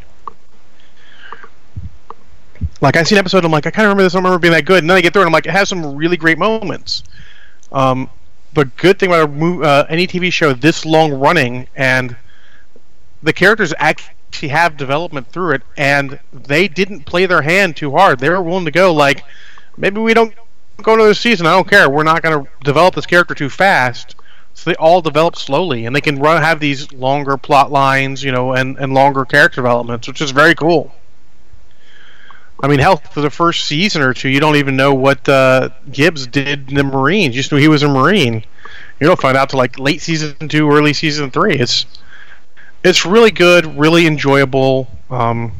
Like I see an episode, I'm like, I kind of remember this. I remember being that good. And then I get through, and I'm like, it has some really great moments. Um, the good thing about uh, any TV show this long running, and the characters actually have development through it, and they didn't play their hand too hard. They were willing to go like, maybe we don't go another season. I don't care. We're not going to develop this character too fast. So they all develop slowly, and they can run have these longer plot lines, you know, and, and longer character developments, which is very cool. I mean, hell, for the first season or two, you don't even know what uh, Gibbs did in the Marines. You just knew he was a Marine. You don't find out till like late season two, early season three. It's it's really good, really enjoyable. Um,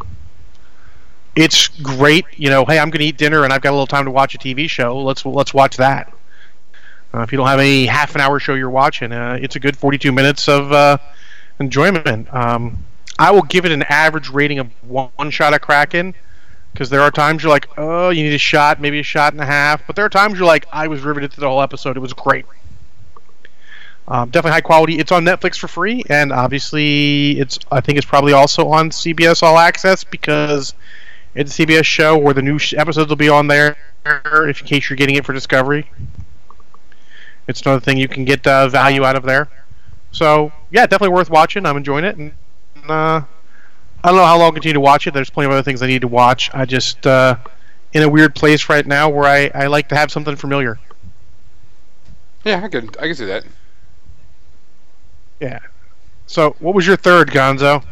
it's great. You know, hey, I'm going to eat dinner and I've got a little time to watch a TV show. Let's let's watch that. Uh, if you don't have any half an hour show you're watching, uh, it's a good 42 minutes of uh, enjoyment. Um, I will give it an average rating of one, shot of Kraken because there are times you're like, oh, you need a shot, maybe a shot and a half. But there are times you're like, I was riveted to the whole episode. It was great. Um, definitely high quality. It's on Netflix for free, and obviously, it's I think it's probably also on CBS All Access because it's a CBS show where the new episodes will be on there. If in case you're getting it for Discovery, it's another thing you can get uh, value out of there. So yeah, definitely worth watching. I'm enjoying it, and uh, I don't know how long I'll continue to watch it. There's plenty of other things I need to watch. I just uh, in a weird place right now where I, I like to have something familiar. Yeah, I could I can see that. Yeah. So what was your third, Gonzo?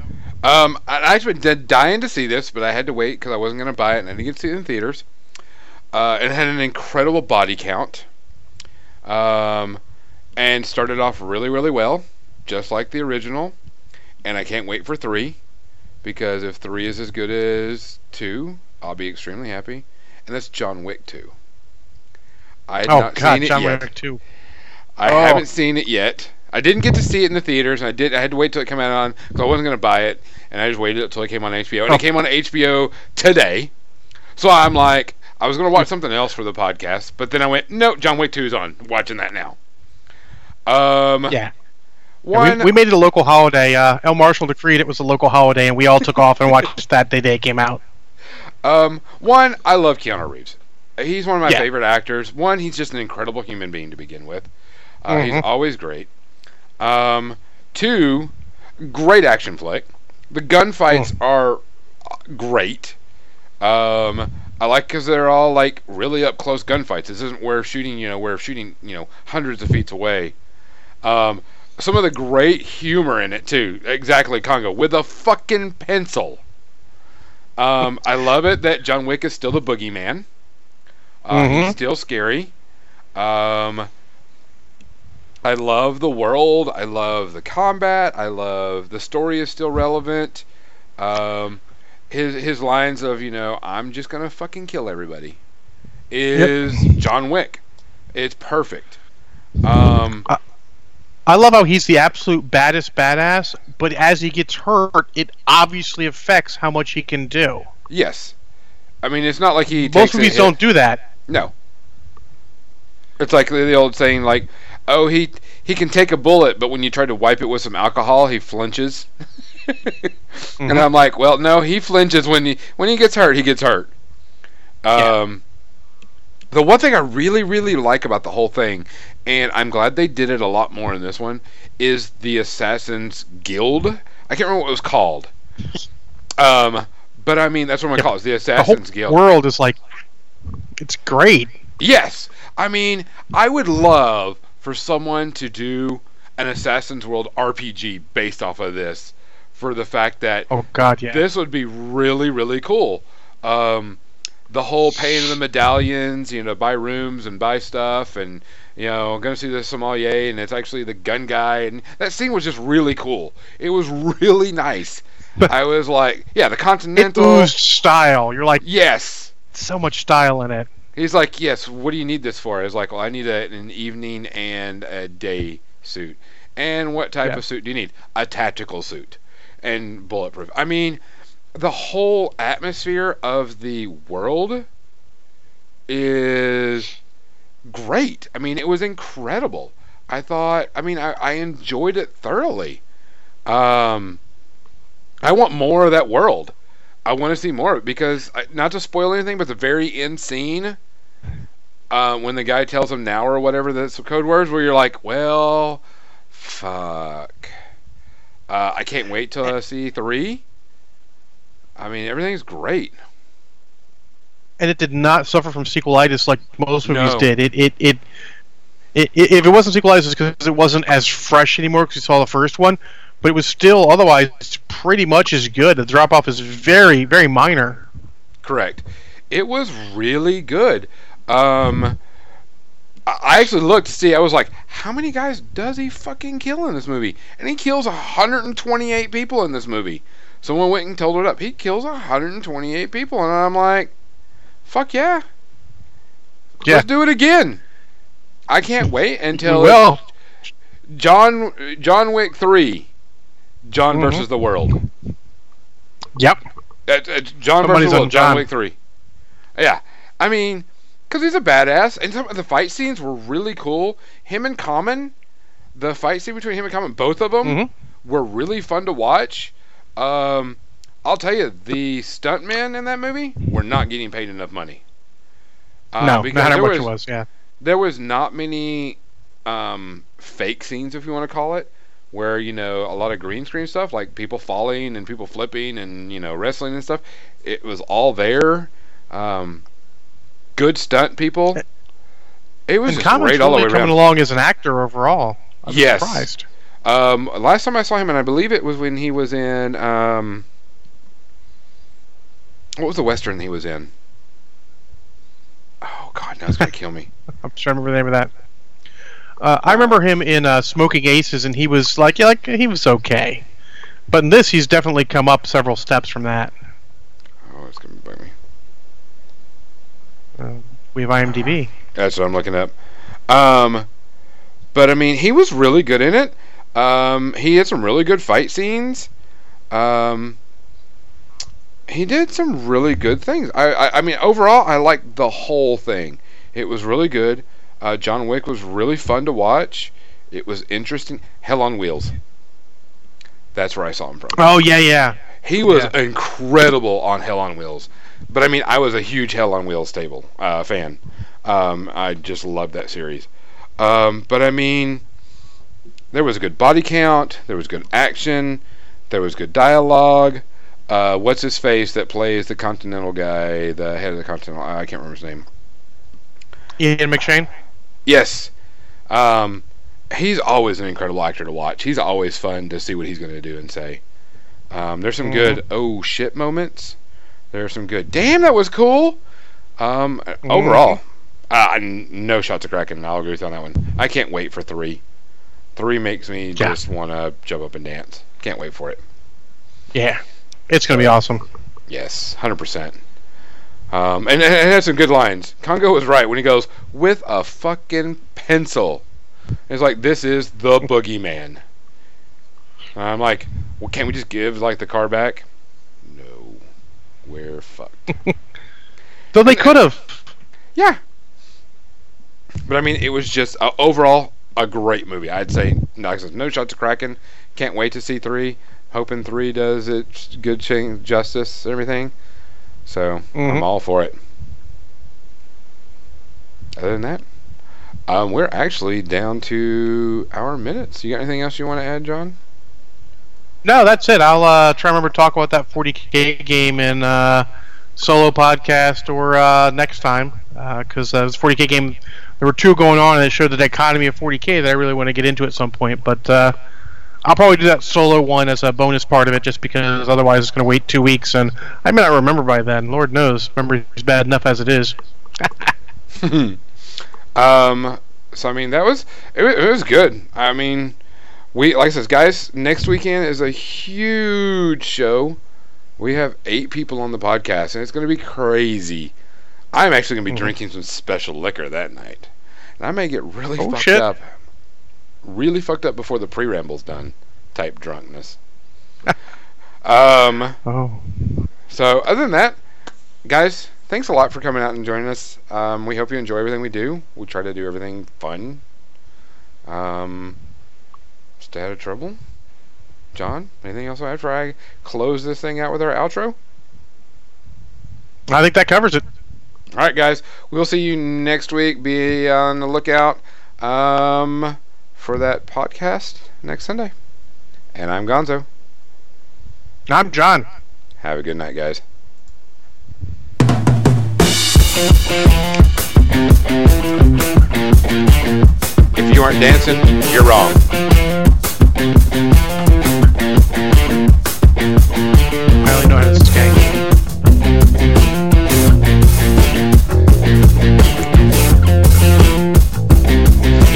Um, I actually been dying to see this, but I had to wait because I wasn't going to buy it, and I didn't get to see it in theaters. Uh, it had an incredible body count, um, and started off really, really well, just like the original. And I can't wait for three, because if three is as good as two, I'll be extremely happy. And that's John Wick two. I had Oh not God, seen it John yet. Wick two. I Oh. haven't seen it yet. I didn't get to see it in the theaters, and I did. I had to wait till it came out on because I wasn't going to buy it, and I just waited until it came on HBO, and Oh. it came on HBO today. So I'm like, I was going to watch something else for the podcast, but then I went, no, John Wick Two is on. Watching that now. Um, Yeah. one. we, we made it a local holiday. Uh, El Marshall decreed it was a local holiday, and we all took off and watched that the day it came out. Um, one, I love Keanu Reeves. He's one of my Yeah. favorite actors. One, he's just an incredible human being to begin with. Uh, He's Mhm. always great. Um, two, great action flick. The gunfights are uh, great. Um, I like because they're all like really up close gunfights. This isn't where shooting, you know, where shooting, you know, hundreds of feet away. Um, some of the great humor in it too. Exactly, Congo with a fucking pencil. Um, I love it that John Wick is still the boogeyman. Uh, Mhm. He's still scary. Um, I love the world. I love the combat. I love the story is still relevant. Um, his his lines of you know I'm just gonna fucking kill everybody is John Wick. It's perfect. Um, I love how he's the absolute baddest badass, but as he gets hurt, it obviously affects how much he can do. yes, I mean it's not like he Most takes a movies don't do that. No. It's like the old saying, like, "Oh, he he can take a bullet, but when you try to wipe it with some alcohol, he flinches." And I'm like, "Well, no, he flinches when he when he gets hurt. He gets hurt." Um, the one thing I really really like about the whole thing, and I'm glad they did it a lot more in this one, is the Assassins Guild. I can't remember what it was called. Um, but I mean, that's what I'm gonna call it. The The Assassins Guild. world is like, it's great. Yes. I mean, I would love for someone to do an Assassin's World RPG based off of this for the fact that Oh God, yeah. this would be really, really cool. Um, the whole paying the medallions, you know, buy rooms and buy stuff, and you know, going to see the sommelier, and it's actually the gun guy, and that scene was just really cool. It was really nice. I was like, yeah, the Continental. style. You're like, yes, so much style in it. He's like, yes. What do you need this for? I was like, well, I need a, an evening and a day suit. And what type Yeah. of suit do you need? A tactical suit and bulletproof. I mean, the whole atmosphere of the world is great. I mean, it was incredible. I thought. I mean, I, I enjoyed it thoroughly. Um, I want more of that world. I want to see more of it because, not to spoil anything, but the very end scene, uh, when the guy tells him now or whatever that's the code words, where you're like, well, fuck. Uh, I can't wait till I see three. I mean, everything's great. and it did not suffer from sequelitis like most movies No. did. It it, it it it if it wasn't sequelitis, it's because it wasn't as fresh anymore because you saw the first one. But it was still otherwise pretty much as good. The drop off is very very minor. Correct. It was really good. Um, I actually looked to see. I was like, how many guys does he fucking kill in this movie? And he kills 128 people in this movie. Someone went and told it up. He kills 128 people, and I'm like, fuck yeah. Yeah. Let's do it again. I can't wait until well, John John Wick 3. John Mhm. versus the world. yep. It's, it's John Somebody's versus the world, John John. Wick 3. Yeah. I mean, because he's a badass, and some of the fight scenes were really cool. Him and Common, the fight scene between him and Common, both of them Mhm. were really fun to watch. Um, I'll tell you, the stuntmen in that movie were not getting paid enough money. Uh, no, because not how there much was, it was. Yeah. There was not many um, fake scenes, if you want to call it, where you know a lot of green screen stuff, like people falling and people flipping and you know wrestling and stuff. It was all there. Um, good stunt people. It was And great all the way coming around. along as an actor overall. I'm Yes. surprised. Um, last time I saw him, and I believe it was when he was in um, what was the western he was in? Oh God, now it's gonna kill me. I'm trying to remember the name of that. Uh, I remember him in uh, Smoking Aces, and he was like, yeah, like he was okay. But in this, he's definitely come up several steps from that. Oh, it's gonna bug me. Uh, we have IMDb. That's what I'm looking up. Um, but I mean, he was really good in it. Um, he had some really good fight scenes. Um, he did some really good things. I, I, I mean, overall, I liked the whole thing. It was really good. Uh, John Wick was really fun to watch. It was interesting. Hell on Wheels. That's where I saw him from. Oh yeah, yeah. He was Yeah. incredible on Hell on Wheels. But I mean, I was a huge Hell on Wheels stable uh, fan. Um, I just loved that series. Um, but I mean, there was a good body count. There was good action. There was good dialogue. Uh, what's his face that plays the Continental guy, the head of the Continental? I can't remember his name. Ian McShane. Yes. Um, he's always an incredible actor to watch. He's always fun to see what he's going to do and say. Um, there's some good oh shit moments. There are some good damn that was cool. Um, overall, uh, no shots of Kraken. I'll agree with you on that one. I can't wait for three. Three makes me Yeah. just want to jump up and dance. Can't wait for it. Yeah, it's gonna be awesome. Yes, hundred percent. Um, and, and it had some good lines. Congo was right when he goes with a fucking pencil. It's like this is the boogeyman. I'm like, well, can't we just give like the car back? No, we're fucked. Though they could have. yeah, but I mean, it was just uh, overall a great movie. I'd say no, no shots of Kraken. Can't wait to see three. Hoping three does it good change, justice, everything. So I'm Mhm. all for it. Other than that, um, we're actually down to our minutes. You got anything else you want to add, John? No, that's it. I'll uh, try to remember to talk about that 40k game in uh, solo podcast or uh, next time because uh, this 40k game there were two going on and it showed the dichotomy of 40k that I really want to get into at some point. But uh, I'll probably do that solo one as a bonus part of it just because otherwise it's going to wait two weeks and I may not remember by then. Lord knows, memory is bad enough as it is. um, so I mean that was it, it was good. I mean, we like I said, guys. Next weekend is a huge show. We have eight people on the podcast, and it's going to be crazy. I'm actually going to be Mhm. drinking some special liquor that night, and I may get really Oh, fucked shit. up, really fucked up before the pre-ramble's done. Type drunkenness. um. Oh, So, other than that, guys, thanks a lot for coming out and joining us. Um, we hope you enjoy everything we do. We try to do everything fun. Um, stay out of trouble. John, anything else after I close this thing out with our outro? I think that covers it. All right, guys, we'll see you next week. Be on the lookout um, for that podcast next Sunday. And I'm Gonzo. I'm John. Have a good night, guys. If you aren't dancing, you're wrong. You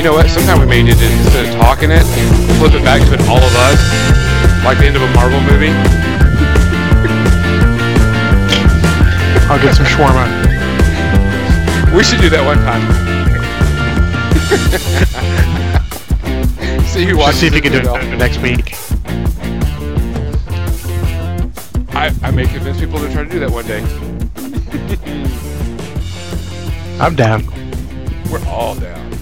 know what? Sometimes we may need to, instead of talking it, flip it back to it all of us, like the end of a Marvel movie. I'll get some shawarma. We should do that one time. see who watches see if you can do it. it next week. I, I may convince people to try to do that one day. I'm down. We're all down.